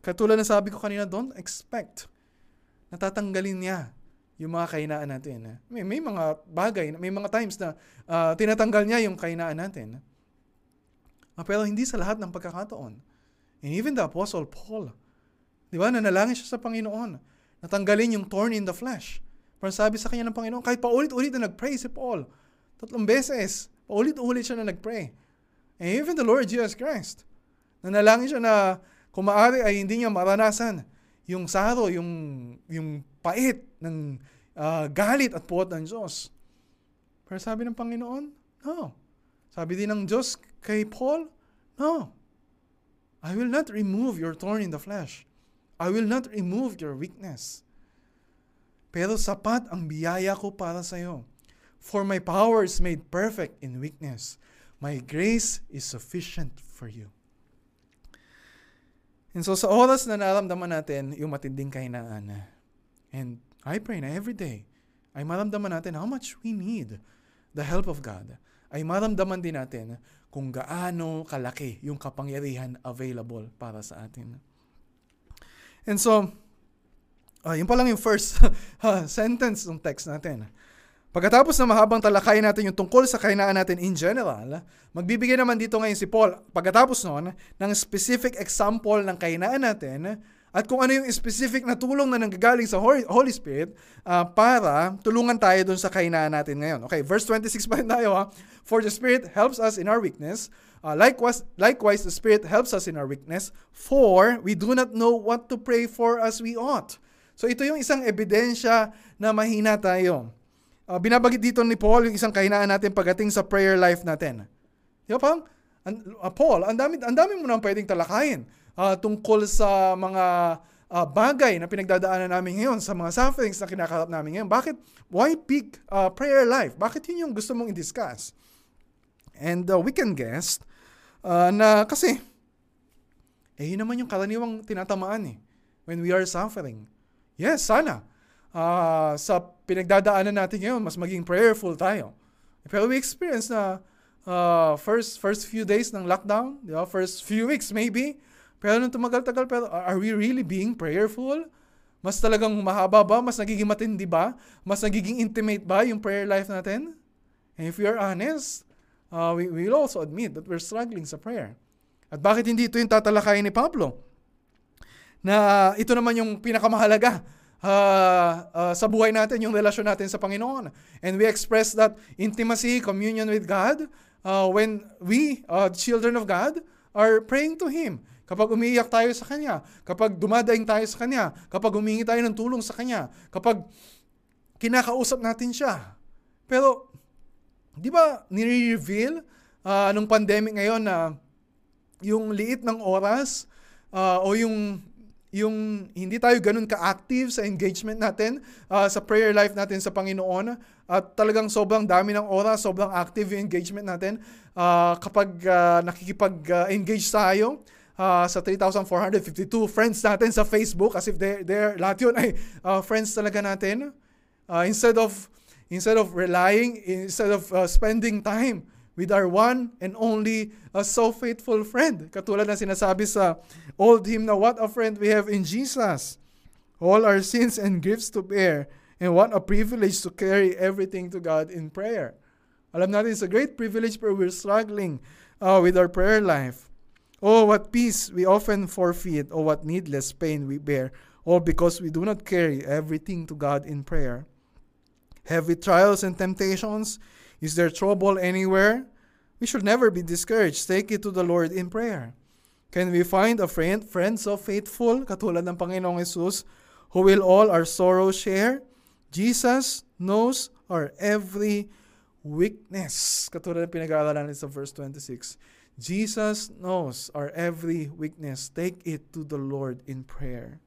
S1: katulad na sabi ko kanina, don't expect natatanggalin niya yung mga kainaan natin. May, may mga bagay, may mga times na uh, tinatanggal niya yung kainaan natin. Uh, pero hindi sa lahat ng pagkakataon. And even the Apostle Paul, Di ba? Nanalangin siya sa Panginoon. Natanggalin yung thorn in the flesh. Pero sabi sa kanya ng Panginoon, kahit paulit-ulit na nag-pray si Paul, tatlong beses, paulit-ulit siya na nag-pray. And even the Lord Jesus Christ, nanalangin siya na kung maaari ay hindi niya maranasan yung saro, yung, yung pait ng uh, galit at puot ng Diyos. Pero sabi ng Panginoon, no. Sabi din ng Diyos kay Paul, no. I will not remove your thorn in the flesh. I will not remove your weakness. Pero sapat ang biyaya ko para sa iyo. For my power is made perfect in weakness. My grace is sufficient for you. And so sa oras na naramdaman natin yung matinding kahinaan, and I pray na every day, ay maramdaman natin how much we need the help of God. Ay maramdaman din natin kung gaano kalaki yung kapangyarihan available para sa atin. And so, uh, yun pa lang yung first sentence ng text natin. Pagkatapos na mahabang talakay natin yung tungkol sa kainaan natin in general, magbibigay naman dito ngayon si Paul, pagkatapos noon, ng specific example ng kainaan natin at kung ano yung specific na tulong na nanggagaling sa Holy Spirit uh, para tulungan tayo dun sa kainaan natin ngayon. Okay, verse 26 pa rin tayo ha. For the Spirit helps us in our weakness, Uh, likewise, likewise, the Spirit helps us in our weakness, for we do not know what to pray for as we ought. So ito yung isang ebidensya na mahina tayo. Uh, binabagit dito ni Paul yung isang kahinaan natin pagdating sa prayer life natin. Di ba pang? uh, Paul, ang dami, ang dami mo nang pwedeng talakayin uh, tungkol sa mga uh, bagay na pinagdadaanan namin ngayon, sa mga sufferings na kinakarap namin ngayon. Bakit? Why pick uh, prayer life? Bakit yun yung gusto mong i-discuss? And uh, we can guess Uh, na kasi, eh yun naman yung karaniwang tinatamaan eh. When we are suffering. Yes, sana. Uh, sa pinagdadaanan natin ngayon, mas maging prayerful tayo. Pero we experience na uh, first first few days ng lockdown, di ba? first few weeks maybe, pero nung tumagal-tagal, pero are we really being prayerful? Mas talagang mahaba ba? Mas nagiging matindi ba? Mas nagiging intimate ba yung prayer life natin? And if we are honest, uh, we will also admit that we're struggling sa prayer. At bakit hindi ito yung tatalakayin ni Pablo? Na ito naman yung pinakamahalaga uh, uh, sa buhay natin, yung relasyon natin sa Panginoon. And we express that intimacy, communion with God uh, when we, uh, children of God, are praying to Him. Kapag umiiyak tayo sa Kanya, kapag dumadaing tayo sa Kanya, kapag humingi tayo ng tulong sa Kanya, kapag kinakausap natin siya. Pero Di ba nire-reveal uh, nung pandemic ngayon na yung liit ng oras uh, o yung yung hindi tayo ganun ka-active sa engagement natin, uh, sa prayer life natin sa Panginoon, at talagang sobrang dami ng oras, sobrang active yung engagement natin uh, kapag uh, nakikipag-engage tayo uh, sa 3,452 friends natin sa Facebook, as if they're, they're lahat yun ay uh, friends talaga natin. Uh, instead of instead of relying, instead of uh, spending time with our one and only uh, so faithful friend. Katulad na sinasabi sa old hymn na what a friend we have in Jesus. All our sins and griefs to bear. And what a privilege to carry everything to God in prayer. Alam natin, it's a great privilege but we're struggling uh, with our prayer life. Oh, what peace we often forfeit, or oh, what needless pain we bear, all because we do not carry everything to God in prayer. Heavy trials and temptations, is there trouble anywhere? We should never be discouraged. Take it to the Lord in prayer. Can we find a friend, friend so faithful, katulad ng Panginoong Jesus, who will all our sorrows share? Jesus knows our every weakness. Katulad ng pinag-aaralan sa verse 26. Jesus knows our every weakness. Take it to the Lord in prayer.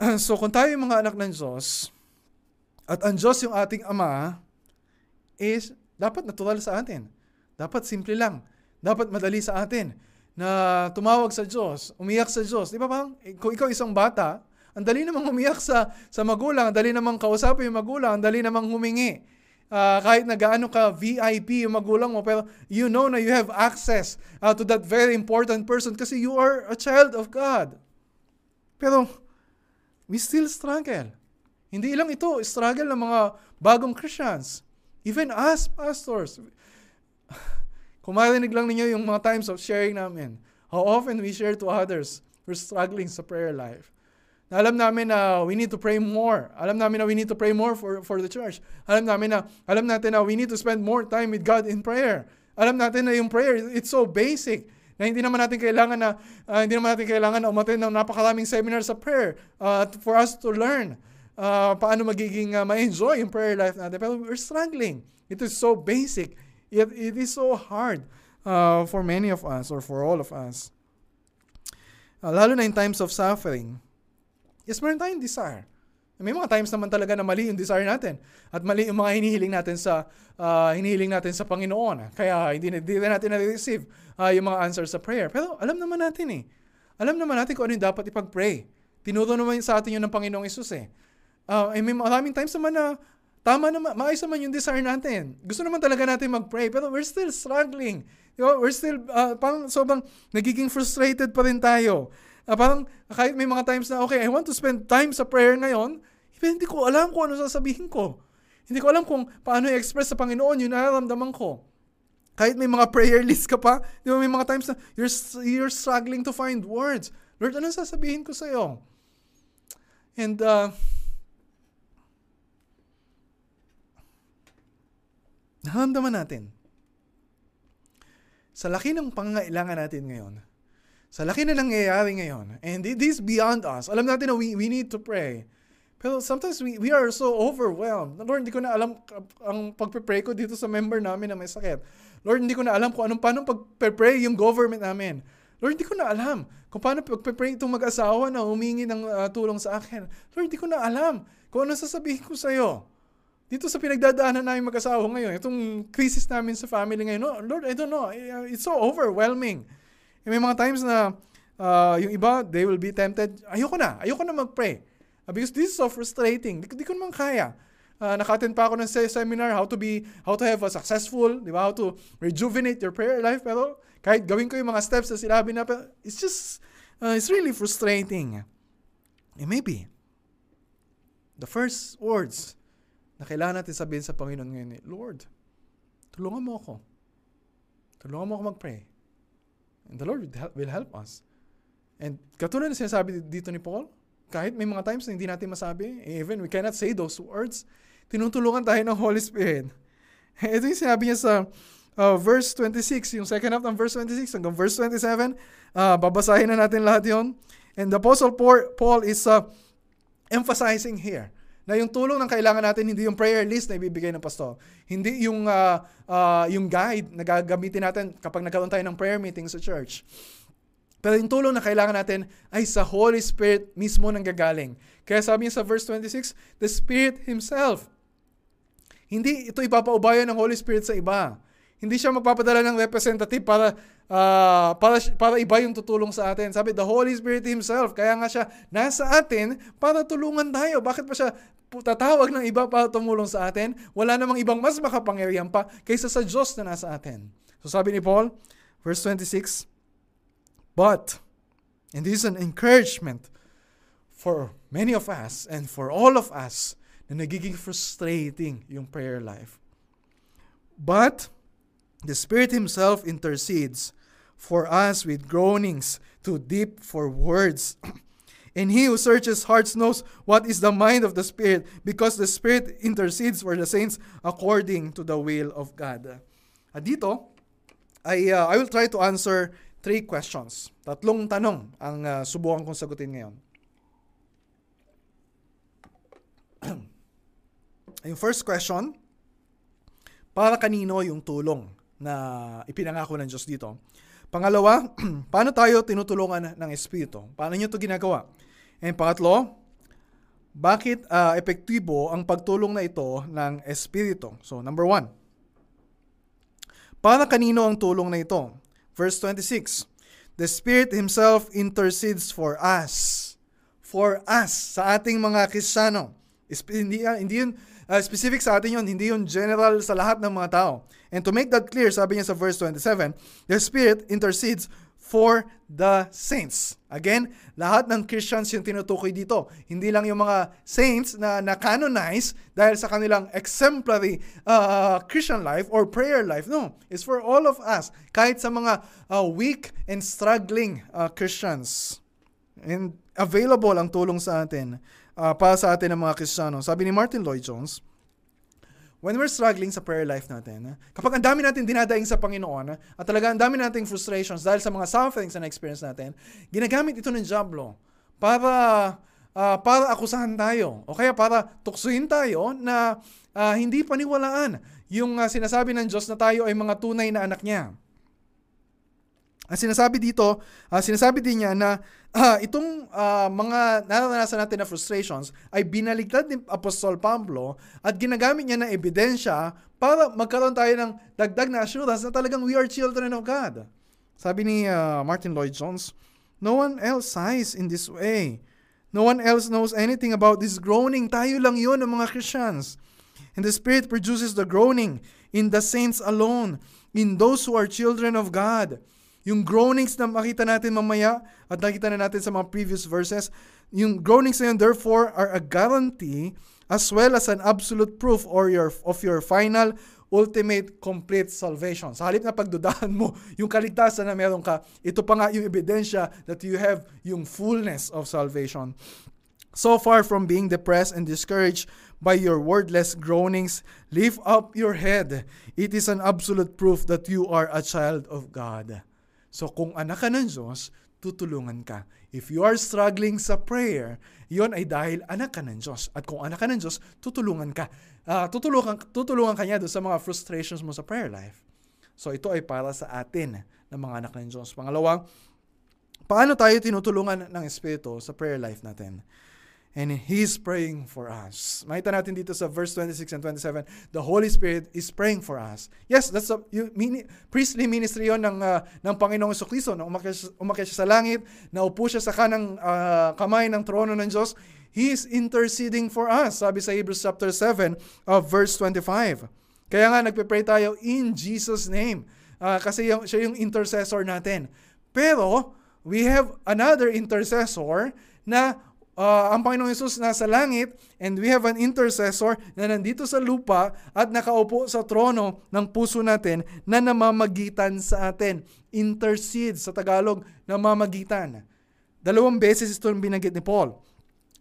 S1: So kung tayo mga anak ng Diyos, at ang Diyos yung ating Ama, is dapat natural sa atin. Dapat simple lang. Dapat madali sa atin na tumawag sa Diyos, umiyak sa Diyos. Di ba bang, kung ikaw isang bata, ang dali namang umiyak sa, sa magulang, ang dali namang kausapin yung magulang, ang dali namang humingi uh, kahit na gaano ka VIP yung magulang mo, pero you know na you have access uh, to that very important person kasi you are a child of God. Pero, we still struggle. Hindi lang ito, struggle ng mga bagong Christians. Even us, pastors. Kung lang ninyo yung mga times of sharing namin, how often we share to others, we're struggling sa prayer life na alam namin na we need to pray more. Alam namin na we need to pray more for, for the church. Alam namin na, alam natin na we need to spend more time with God in prayer. Alam natin na yung prayer, it's so basic na hindi naman natin kailangan na uh, hindi naman natin kailangan na umattend ng napakaraming seminar sa prayer uh, for us to learn uh, paano magiging uh, ma-enjoy yung prayer life natin. Pero we're struggling. It is so basic. It, it is so hard uh, for many of us or for all of us. Uh, lalo na in times of suffering. Yes, meron tayong desire. May mga times naman talaga na mali yung desire natin. At mali yung mga hinihiling natin sa uh, hinihiling natin sa Panginoon. Kaya hindi, hindi natin na-receive uh, yung mga answers sa prayer. Pero alam naman natin eh. Alam naman natin kung ano yung dapat ipag-pray. Tinuro naman sa atin yun ng Panginoong Isus eh. Uh, may maraming times naman na tama naman, maayos naman yung desire natin. Gusto naman talaga natin mag-pray, pero we're still struggling. You know, we're still, uh, parang sobrang nagiging frustrated pa rin tayo. Uh, parang kahit may mga times na, okay, I want to spend time sa prayer ngayon, hindi ko alam kung ano sasabihin ko. Hindi ko alam kung paano i-express sa Panginoon yung nararamdaman ko. Kahit may mga prayer list ka pa, di ba may mga times na you're, you're struggling to find words. Lord, ano sasabihin ko sa'yo? And, uh, nahamdaman natin, sa laki ng pangangailangan natin ngayon, sa laki na nangyayari ngayon, and it is beyond us. Alam natin na we, we need to pray. Pero sometimes we, we are so overwhelmed. Lord, hindi ko na alam ang pagpe-pray ko dito sa member namin na may sakit. Lord, hindi ko na alam kung anong paano pagpe-pray yung government namin. Lord, hindi ko na alam kung paano pagpe-pray itong mag-asawa na humingi ng uh, tulong sa akin. Lord, hindi ko na alam kung ano sasabihin ko sa iyo. Dito sa pinagdadaanan namin mag-asawa ngayon, itong crisis namin sa family ngayon, no, Lord, I don't know, it's so overwhelming. May mga times na uh, yung iba, they will be tempted, ayoko na, ayoko na mag-pray. Uh, because this is so frustrating. Di, di ko naman kaya. Uh, naka-attend pa ako ng seminar how to be how to have a successful, di ba? How to rejuvenate your prayer life. Pero kahit gawin ko yung mga steps na sinabi na, it's just, uh, it's really frustrating. And maybe, the first words na kailangan natin sabihin sa Panginoon ngayon, Lord, tulungan mo ako. Tulungan mo ako mag-pray. And the Lord will help us. And katulad na sinasabi dito ni Paul, kahit may mga times na hindi natin masabi, even we cannot say those words, tinutulungan tayo ng Holy Spirit. Ito yung sinabi niya sa uh, verse 26, yung second half ng verse 26 hanggang verse 27. Uh, babasahin na natin lahat yon. And the Apostle Paul is uh, emphasizing here na yung tulong ng kailangan natin hindi yung prayer list na ibibigay ng pastor. Hindi yung uh, uh, yung guide na gagamitin natin kapag nagkaroon tayo ng prayer meeting sa church. Pero yung tulong na kailangan natin ay sa Holy Spirit mismo nang gagaling. Kaya sabi niya sa verse 26, the Spirit Himself. Hindi ito ipapaubayan ng Holy Spirit sa iba. Hindi siya magpapadala ng representative para uh, para para iba yung tutulong sa atin. Sabi the Holy Spirit himself, kaya nga siya nasa atin para tulungan tayo. Bakit pa siya tatawag ng iba para tumulong sa atin. Wala namang ibang mas makapangyarihan pa kaysa sa Diyos na nasa atin. So sabi ni Paul, verse 26, But, and this is an encouragement for many of us and for all of us na nagiging frustrating yung prayer life. But, the Spirit Himself intercedes for us with groanings too deep for words. And he who searches hearts knows what is the mind of the Spirit, because the Spirit intercedes for the saints according to the will of God. At dito, I, uh, I will try to answer three questions. Tatlong tanong ang uh, subukan kong sagutin ngayon. yung first question, para kanino yung tulong na ipinangako ng Diyos dito? Pangalawa, paano tayo tinutulungan ng Espiritu? Paano nyo ito ginagawa? And pangatlo, bakit uh, epektibo ang pagtulong na ito ng Espiritu? So, number one, para kanino ang tulong na ito? Verse 26, The Spirit Himself intercedes for us. For us, sa ating mga Kristiyano. Hindi, hindi yun uh, specific sa atin yun, hindi yun general sa lahat ng mga tao. And to make that clear, sabi niya sa verse 27, the Spirit intercedes for the saints. Again, lahat ng Christians yung tinutukoy dito. Hindi lang yung mga saints na na-canonize dahil sa kanilang exemplary uh, Christian life or prayer life. No, it's for all of us. Kahit sa mga uh, weak and struggling uh, Christians. And available ang tulong sa atin uh, para sa atin ng mga Kristiyano. Sabi ni Martin Lloyd Jones, when we're struggling sa prayer life natin, kapag ang dami natin dinadaing sa Panginoon, at talaga ang dami nating frustrations dahil sa mga sufferings na experience natin, ginagamit ito ng Diablo para uh, para akusahan tayo o kaya para tuksuhin tayo na uh, hindi paniwalaan yung uh, sinasabi ng Diyos na tayo ay mga tunay na anak niya. Ang sinasabi dito, uh, sinasabi din niya na uh, itong uh, mga naranasan natin na frustrations ay binaligtad ni Apostol Pablo at ginagamit niya na ebidensya para magkaroon tayo ng dagdag na assurance na talagang we are children of God. Sabi ni uh, Martin Lloyd Jones, No one else sighs in this way. No one else knows anything about this groaning. Tayo lang yun ang mga Christians. And the Spirit produces the groaning in the saints alone, in those who are children of God. Yung groanings na makita natin mamaya at nakita na natin sa mga previous verses, yung groanings na yun therefore are a guarantee as well as an absolute proof or your, of your final ultimate complete salvation. Sa halip na pagdudahan mo yung kaligtasan na meron ka, ito pa nga yung ebidensya that you have yung fullness of salvation. So far from being depressed and discouraged by your wordless groanings, lift up your head. It is an absolute proof that you are a child of God. So kung anak ka ng Diyos, tutulungan ka. If you are struggling sa prayer, yon ay dahil anak ka ng Diyos. At kung anak ka ng Diyos, tutulungan ka. Uh, tutulungan, tutulungan ka niya doon sa mga frustrations mo sa prayer life. So ito ay para sa atin ng mga anak ng Diyos. Pangalawa, paano tayo tinutulungan ng Espiritu sa prayer life natin? And He's praying for us. Makita natin dito sa verse 26 and 27, the Holy Spirit is praying for us. Yes, that's a you, mini, priestly ministry yon ng, uh, ng Panginoong Kristo na umakyat, umakyat siya sa langit, naupo siya sa kanang uh, kamay ng trono ng Diyos. He is interceding for us, sabi sa Hebrews chapter 7, uh, verse 25. Kaya nga nagpe-pray tayo in Jesus' name. Uh, kasi yung, siya yung intercessor natin. Pero, we have another intercessor na uh, ang Panginoong Yesus nasa langit and we have an intercessor na nandito sa lupa at nakaupo sa trono ng puso natin na namamagitan sa atin. Intercede sa Tagalog, namamagitan. Dalawang beses ito binanggit ni Paul.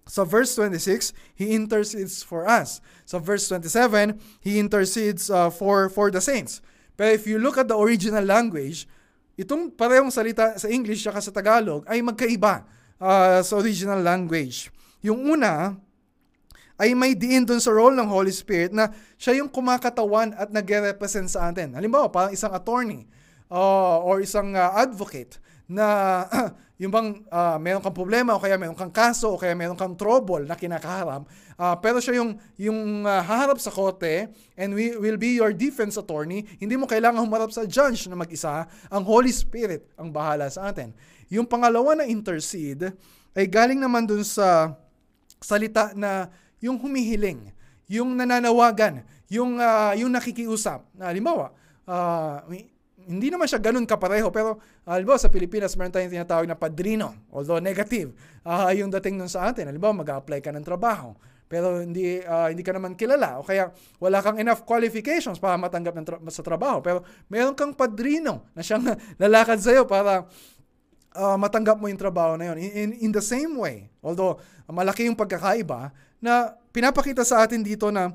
S1: Sa verse 26, he intercedes for us. Sa verse 27, he intercedes uh, for for the saints. Pero if you look at the original language, itong parehong salita sa English at sa Tagalog ay magkaiba uh, sa original language. Yung una, ay may diin dun sa role ng Holy Spirit na siya yung kumakatawan at nagre-represent sa atin. Halimbawa, parang isang attorney uh, or isang uh, advocate na yung bang uh, meron kang problema o kaya meron kang kaso o kaya meron kang trouble na kinakaharap, uh, pero siya yung, yung uh, haharap sa korte and we will be your defense attorney, hindi mo kailangan humarap sa judge na mag-isa, ang Holy Spirit ang bahala sa atin. Yung pangalawa na intercede ay galing naman dun sa salita na yung humihiling, yung nananawagan, yung, uh, yung nakikiusap. Na, halimbawa, uh, hindi naman siya ganun kapareho, pero uh, halimbawa sa Pilipinas, meron tayong tinatawag na padrino, although negative, uh, yung dating nun sa atin. Halimbawa, mag-apply ka ng trabaho, pero hindi uh, hindi ka naman kilala o kaya wala kang enough qualifications para matanggap ng tra- sa trabaho pero meron kang padrino na siyang lalakad sa iyo para uh, matanggap mo yung trabaho na yun. In, in, in the same way, although malaki yung pagkakaiba, na pinapakita sa atin dito na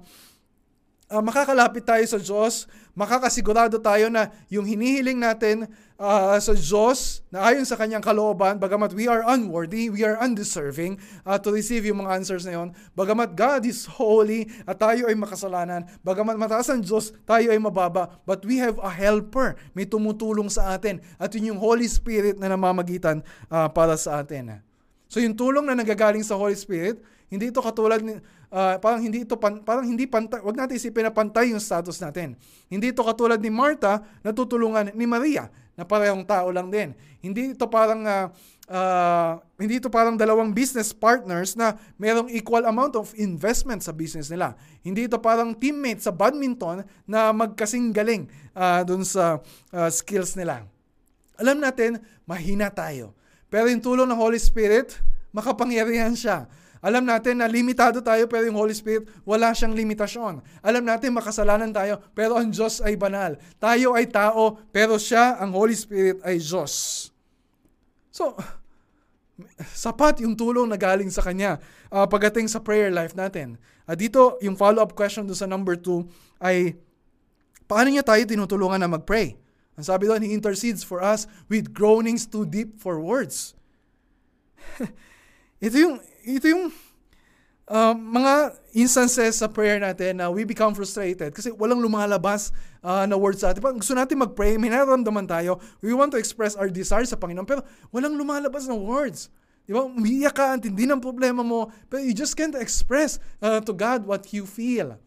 S1: uh, makakalapit tayo sa Diyos, makakasigurado tayo na yung hinihiling natin uh, sa Diyos na ayon sa kanyang kalooban, bagamat we are unworthy, we are undeserving uh, to receive yung mga answers na yon. Bagamat God is holy at tayo ay makasalanan, bagamat mataas ang Diyos, tayo ay mababa, but we have a helper, may tumutulong sa atin at yun yung Holy Spirit na namamagitan uh, para sa atin. So yung tulong na nagagaling sa Holy Spirit, hindi ito katulad ni uh, parang hindi ito pan, parang hindi pantay, wag natin isipin na pantay yung status natin. Hindi ito katulad ni Martha na tutulungan ni Maria na parehong tao lang din. Hindi ito parang uh, uh, hindi ito parang dalawang business partners na merong equal amount of investment sa business nila. Hindi ito parang teammate sa badminton na magkasing galing uh, dun sa uh, skills nila. Alam natin, mahina tayo. Pero yung tulong ng Holy Spirit, makapangyarihan siya. Alam natin na limitado tayo pero yung Holy Spirit wala siyang limitasyon. Alam natin makasalanan tayo pero ang Diyos ay banal. Tayo ay tao pero siya, ang Holy Spirit ay Diyos. So, sapat yung tulong na galing sa Kanya uh, pagdating sa prayer life natin. Uh, dito, yung follow-up question doon sa number 2 ay, paano niya tayo tinutulungan na mag-pray? Ang sabi doon, He intercedes for us with groanings too deep for words. ito yung ito yung uh, mga instances sa prayer natin na we become frustrated kasi walang lumalabas uh, na words sa atin. Pag gusto natin mag-pray, may nararamdaman tayo, we want to express our desire sa Panginoon, pero walang lumalabas na words. Di ba? Umiiyak ka, antindi ng problema mo, but you just can't express uh, to God what you feel.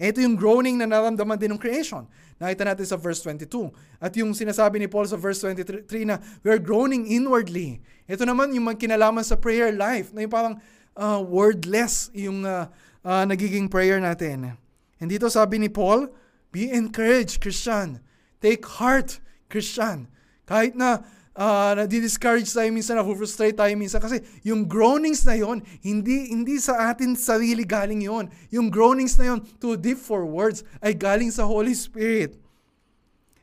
S1: Ito yung groaning na naramdaman din ng creation. Nakita natin sa verse 22. At yung sinasabi ni Paul sa verse 23 na we're groaning inwardly. Ito naman yung kinalaman sa prayer life na yung parang uh, wordless yung uh, uh, nagiging prayer natin. And dito sabi ni Paul, be encouraged, Christian. Take heart, Christian. Kahit na uh, nadi-discourage tayo minsan, na-frustrate tayo minsan kasi yung groanings na yon hindi hindi sa atin sarili galing yon. Yung groanings na yon too deep for words ay galing sa Holy Spirit.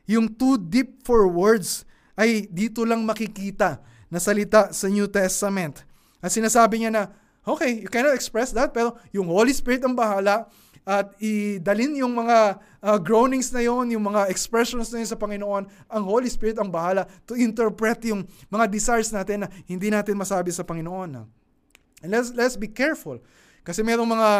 S1: Yung too deep for words ay dito lang makikita na salita sa New Testament. At sinasabi niya na, okay, you cannot express that, pero yung Holy Spirit ang bahala at idalin yung mga uh, groanings na yon, yung mga expressions na yun sa Panginoon, ang Holy Spirit ang bahala to interpret yung mga desires natin na hindi natin masabi sa Panginoon. And let's, let's be careful. Kasi merong mga,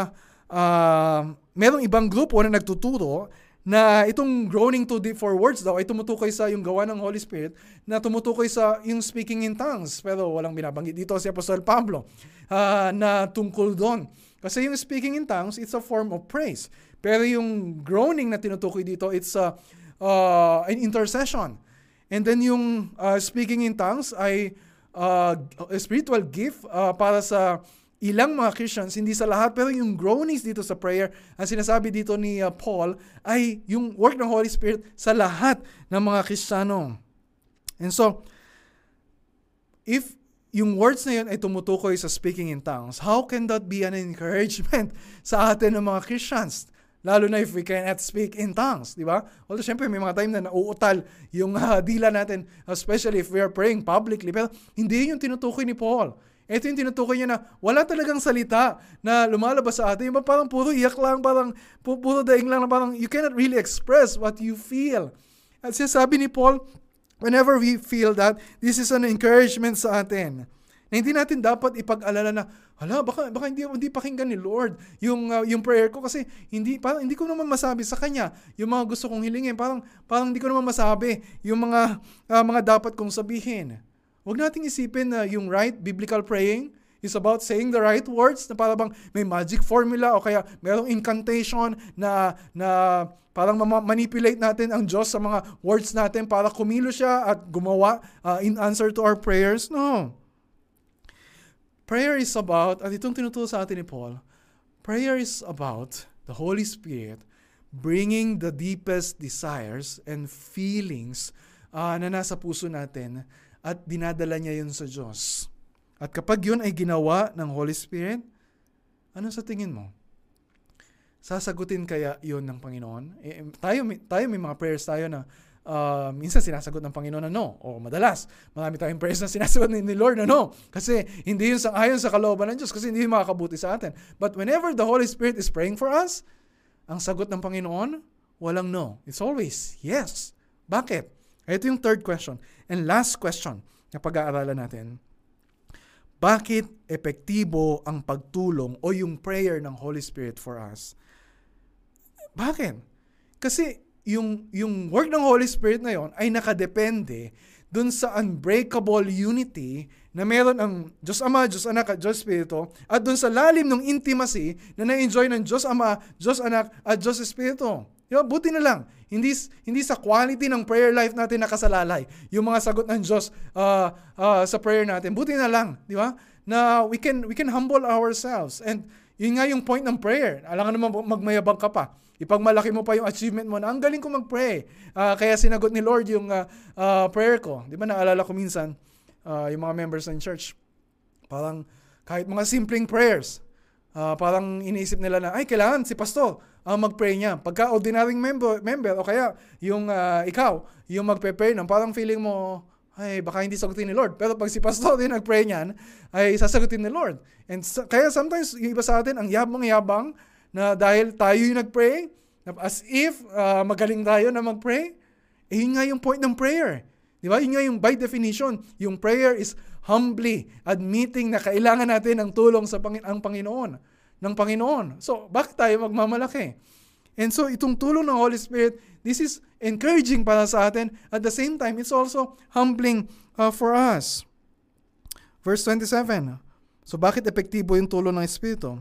S1: uh, merong ibang grupo na nagtuturo na itong groaning to deep for words daw ay tumutukoy sa yung gawa ng Holy Spirit na tumutukoy sa yung speaking in tongues. Pero walang binabanggit dito si Apostol Pablo uh, na tungkol doon. Kasi yung speaking in tongues, it's a form of praise. Pero yung groaning na tinutukoy dito, it's a, uh, an intercession. And then yung uh, speaking in tongues ay uh, a spiritual gift uh, para sa ilang mga Christians, hindi sa lahat, pero yung groanings dito sa prayer, ang sinasabi dito ni uh, Paul, ay yung work ng Holy Spirit sa lahat ng mga Kristiyano. And so, if yung words na yun ay tumutukoy sa speaking in tongues, how can that be an encouragement sa atin ng mga Christians? Lalo na if we cannot speak in tongues, di ba? Although syempre may mga time na nauutal yung uh, dila natin, especially if we are praying publicly. Pero hindi yun yung tinutukoy ni Paul. Ito yung tinutukoy niya na wala talagang salita na lumalabas sa atin. Yung parang puro iyak lang, parang puro daing lang, parang you cannot really express what you feel. At siya sabi ni Paul, whenever we feel that, this is an encouragement sa atin. Na hindi natin dapat ipag-alala na, hala, baka, baka hindi, hindi pakinggan ni Lord yung, uh, yung prayer ko kasi hindi, parang, hindi ko naman masabi sa Kanya yung mga gusto kong hilingin. Parang, parang hindi ko naman masabi yung mga, uh, mga dapat kong sabihin. Huwag nating isipin na yung right biblical praying is about saying the right words na para bang may magic formula o kaya merong incantation na na parang manipulate natin ang Diyos sa mga words natin para kumilo siya at gumawa uh, in answer to our prayers. No. Prayer is about, at itong tinuturo sa atin ni Paul, Prayer is about the Holy Spirit bringing the deepest desires and feelings uh, na nasa puso natin at dinadala niya yun sa Diyos. At kapag yun ay ginawa ng Holy Spirit, ano sa tingin mo? Sasagutin kaya yun ng Panginoon? Eh, tayo, tayo may mga prayers tayo na uh, minsan sinasagot ng Panginoon na no. O madalas, marami tayong prayers na sinasagot ni, ni Lord na no. Kasi hindi yun sa, ayon sa kalooban ng Diyos kasi hindi yun makakabuti sa atin. But whenever the Holy Spirit is praying for us, ang sagot ng Panginoon, walang no. It's always yes. Bakit? Ito yung third question. And last question na pag-aaralan natin. Bakit epektibo ang pagtulong o yung prayer ng Holy Spirit for us? Bakit? Kasi yung, yung work ng Holy Spirit na yon ay nakadepende dun sa unbreakable unity na meron ang Diyos Ama, Diyos Anak at Diyos Espiritu at dun sa lalim ng intimacy na na-enjoy ng Diyos Ama, Diyos Anak at Diyos Espiritu. Di? Buti na lang. Hindi, hindi sa quality ng prayer life natin nakasalalay yung mga sagot ng Diyos uh, uh, sa prayer natin. Buti na lang. Di ba? Na we can, we can humble ourselves. And yun nga yung point ng prayer. Alam ka naman magmayabang ka pa. Ipagmalaki mo pa yung achievement mo na ang galing ko mag-pray. Uh, kaya sinagot ni Lord yung uh, uh, prayer ko. Di ba naalala ko minsan, uh, yung mga members ng church, parang kahit mga simpleng prayers, uh, parang iniisip nila na, ay, kailangan si pastor ang mag-pray niya. Pagka ordinary member, member o kaya yung uh, ikaw, yung magpe-pray ng parang feeling mo, ay, baka hindi sagutin ni Lord. Pero pag si pastor din nag-pray niyan, ay sasagutin ni Lord. And so, kaya sometimes, yung iba sa atin, ang yabang-yabang na dahil tayo yung nag-pray, as if uh, magaling tayo na mag-pray, eh yun nga yung point ng prayer. Di ba? Yun nga yung by definition, yung prayer is humbly admitting na kailangan natin ng tulong sa Pangin- ang Panginoon, ng Panginoon. So, bakit tayo magmamalaki? And so, itong tulong ng Holy Spirit, this is encouraging para sa atin. At the same time, it's also humbling uh, for us. Verse 27. So, bakit epektibo yung tulong ng Espiritu?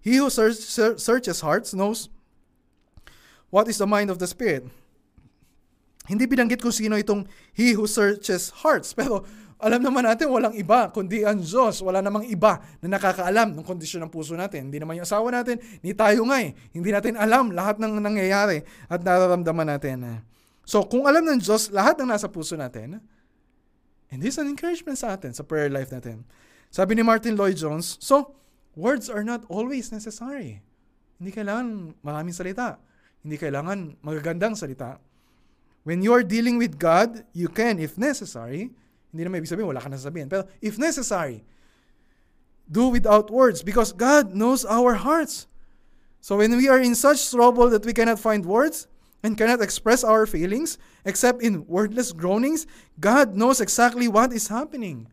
S1: He who search, searches hearts knows what is the mind of the Spirit hindi binanggit kung sino itong He who searches hearts. Pero alam naman natin walang iba kundi ang Diyos. Wala namang iba na nakakaalam ng kondisyon ng puso natin. Hindi naman yung asawa natin, ni tayo nga eh. Hindi natin alam lahat ng nangyayari at nararamdaman natin. So kung alam ng Diyos lahat ng nasa puso natin, and this is an encouragement sa atin, sa prayer life natin. Sabi ni Martin Lloyd Jones, so, words are not always necessary. Hindi kailangan maraming salita. Hindi kailangan magagandang salita. When you are dealing with God, you can, if necessary, hindi na may ibig sabihin, wala ka na pero if necessary, do without words because God knows our hearts. So when we are in such trouble that we cannot find words and cannot express our feelings except in wordless groanings, God knows exactly what is happening.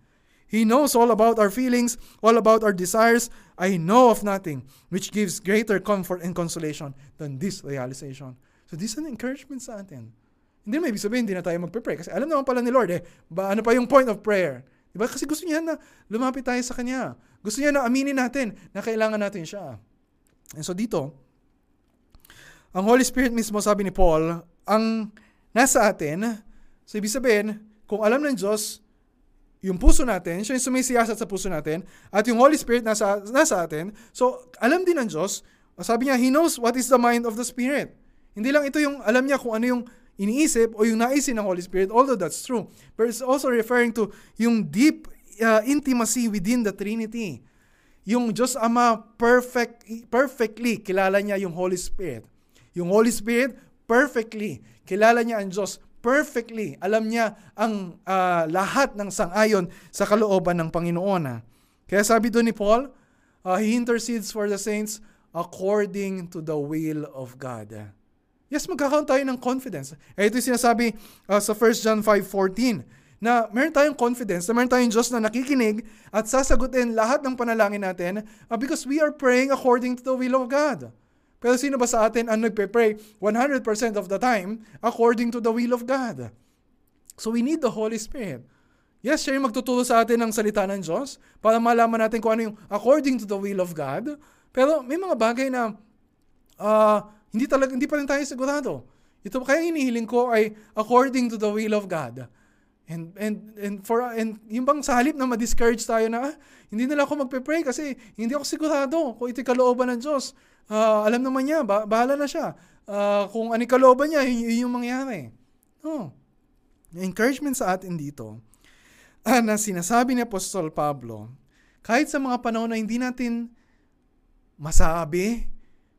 S1: He knows all about our feelings, all about our desires. I know of nothing which gives greater comfort and consolation than this realization. So this is an encouragement sa atin. Hindi may ibig sabihin, hindi na tayo magpe-pray. Kasi alam naman pala ni Lord, eh, ba, ano pa yung point of prayer? Diba? Kasi gusto niya na lumapit tayo sa Kanya. Gusto niya na aminin natin na kailangan natin siya. And so dito, ang Holy Spirit mismo, sabi ni Paul, ang nasa atin, so ibig sabihin, kung alam ng Diyos, yung puso natin, siya yung sumisiyasat sa puso natin, at yung Holy Spirit nasa, nasa atin, so alam din ng Diyos, sabi niya, He knows what is the mind of the Spirit. Hindi lang ito yung alam niya kung ano yung iniisip o yung naisin ng Holy Spirit, although that's true. But it's also referring to yung deep uh, intimacy within the Trinity. Yung Diyos Ama perfect, perfectly kilala niya yung Holy Spirit. Yung Holy Spirit perfectly kilala niya ang Diyos perfectly. Alam niya ang uh, lahat ng sangayon sa kalooban ng Panginoon. Kaya sabi doon ni Paul, uh, He intercedes for the saints according to the will of God. Yes, magkakaroon tayo ng confidence. Eh, ito yung sinasabi uh, sa 1 John 5.14 na meron tayong confidence, na meron tayong Diyos na nakikinig at sasagutin lahat ng panalangin natin uh, because we are praying according to the will of God. Pero sino ba sa atin ang nagpe-pray 100% of the time according to the will of God? So we need the Holy Spirit. Yes, siya yung magtuturo sa atin ng salita ng Diyos para malaman natin kung ano yung according to the will of God. Pero may mga bagay na uh, hindi talaga hindi pa rin tayo sigurado. Ito kaya inihiling ko ay according to the will of God. And, and, and, for, and yung bang sa halip na ma-discourage tayo na, ah, hindi na ako magpe-pray kasi hindi ako sigurado kung ito'y kalooban ng Diyos. Uh, alam naman niya, ba- bahala na siya. Uh, kung ano kalooban niya, yun, yun yung mangyari. No. Encouragement sa atin dito, uh, na sinasabi ni Apostol Pablo, kahit sa mga panahon na hindi natin masabi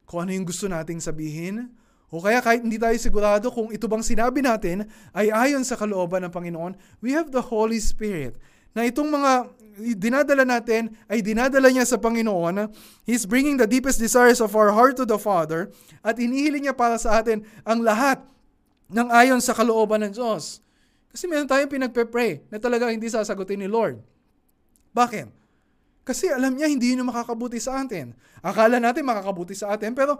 S1: kung ano yung gusto nating sabihin, o kaya kahit hindi tayo sigurado kung ito bang sinabi natin ay ayon sa kalooban ng Panginoon, we have the Holy Spirit na itong mga dinadala natin ay dinadala niya sa Panginoon. He's bringing the deepest desires of our heart to the Father at inihiling niya para sa atin ang lahat ng ayon sa kalooban ng Diyos. Kasi meron tayong pinagpe-pray na talaga hindi sasagutin ni Lord. Bakit? Kasi alam niya hindi yun makakabuti sa atin. Akala natin makakabuti sa atin, pero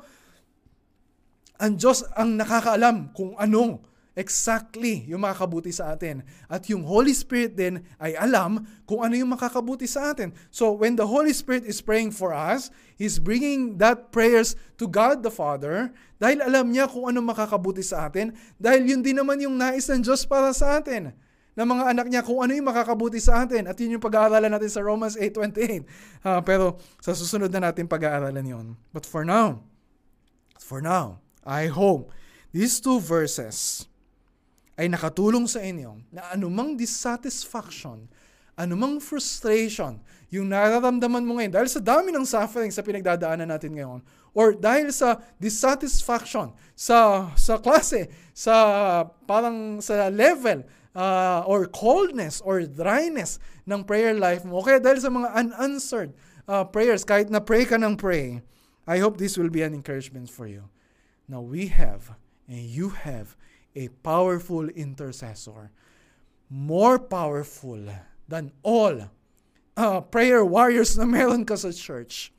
S1: ang Diyos ang nakakaalam kung ano exactly yung makakabuti sa atin. At yung Holy Spirit din ay alam kung ano yung makakabuti sa atin. So when the Holy Spirit is praying for us, He's bringing that prayers to God the Father dahil alam niya kung ano makakabuti sa atin dahil yun din naman yung nais ng Diyos para sa atin ng mga anak niya kung ano yung makakabuti sa atin. At yun yung pag-aaralan natin sa Romans 8.28. Uh, pero sa susunod na natin pag-aaralan yon. But for now, for now, I hope these two verses ay nakatulong sa inyo na anumang dissatisfaction, anumang frustration, yung nararamdaman mo ngayon dahil sa dami ng suffering sa pinagdadaanan natin ngayon, or dahil sa dissatisfaction sa sa klase, sa parang sa level uh, or coldness or dryness ng prayer life mo, kaya dahil sa mga unanswered uh, prayers, kahit na pray ka ng pray, I hope this will be an encouragement for you. Now we have and you have a powerful intercessor. More powerful than all uh, prayer warriors na meron ka sa church.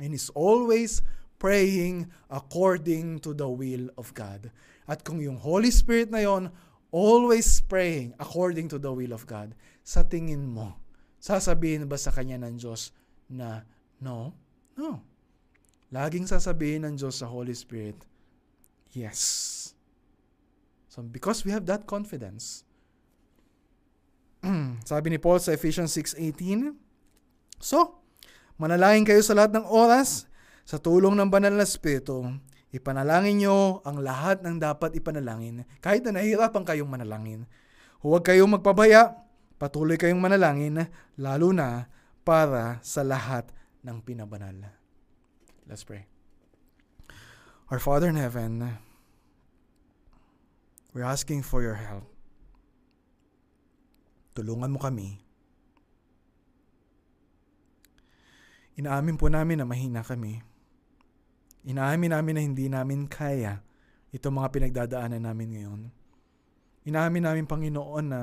S1: And is always praying according to the will of God. At kung yung Holy Spirit na yon, always praying according to the will of God, sa tingin mo, sasabihin ba sa kanya ng Diyos na no? No. Laging sasabihin ng Diyos sa Holy Spirit, yes. So because we have that confidence, sabi ni Paul sa Ephesians 6.18, So, manalangin kayo sa lahat ng oras, sa tulong ng banal na Espiritu, ipanalangin nyo ang lahat ng dapat ipanalangin, kahit na nahihirapan kayong manalangin. Huwag kayong magpabaya, patuloy kayong manalangin, lalo na para sa lahat ng pinabanal. Let's pray. Our Father in heaven, we're asking for your help. Tulungan mo kami. Inaamin po namin na mahina kami. Inaamin namin na hindi namin kaya itong mga pinagdadaanan namin ngayon. Inaamin namin, Panginoon, na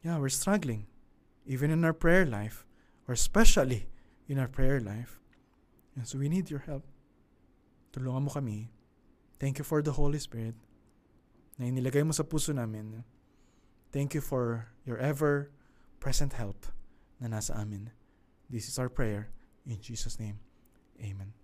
S1: yeah, we're struggling. Even in our prayer life, or especially in our prayer life. And so we need your help. Tulungan mo kami. Thank you for the Holy Spirit na inilagay mo sa puso namin. Thank you for your ever present help na nasa amin. This is our prayer. In Jesus' name, Amen.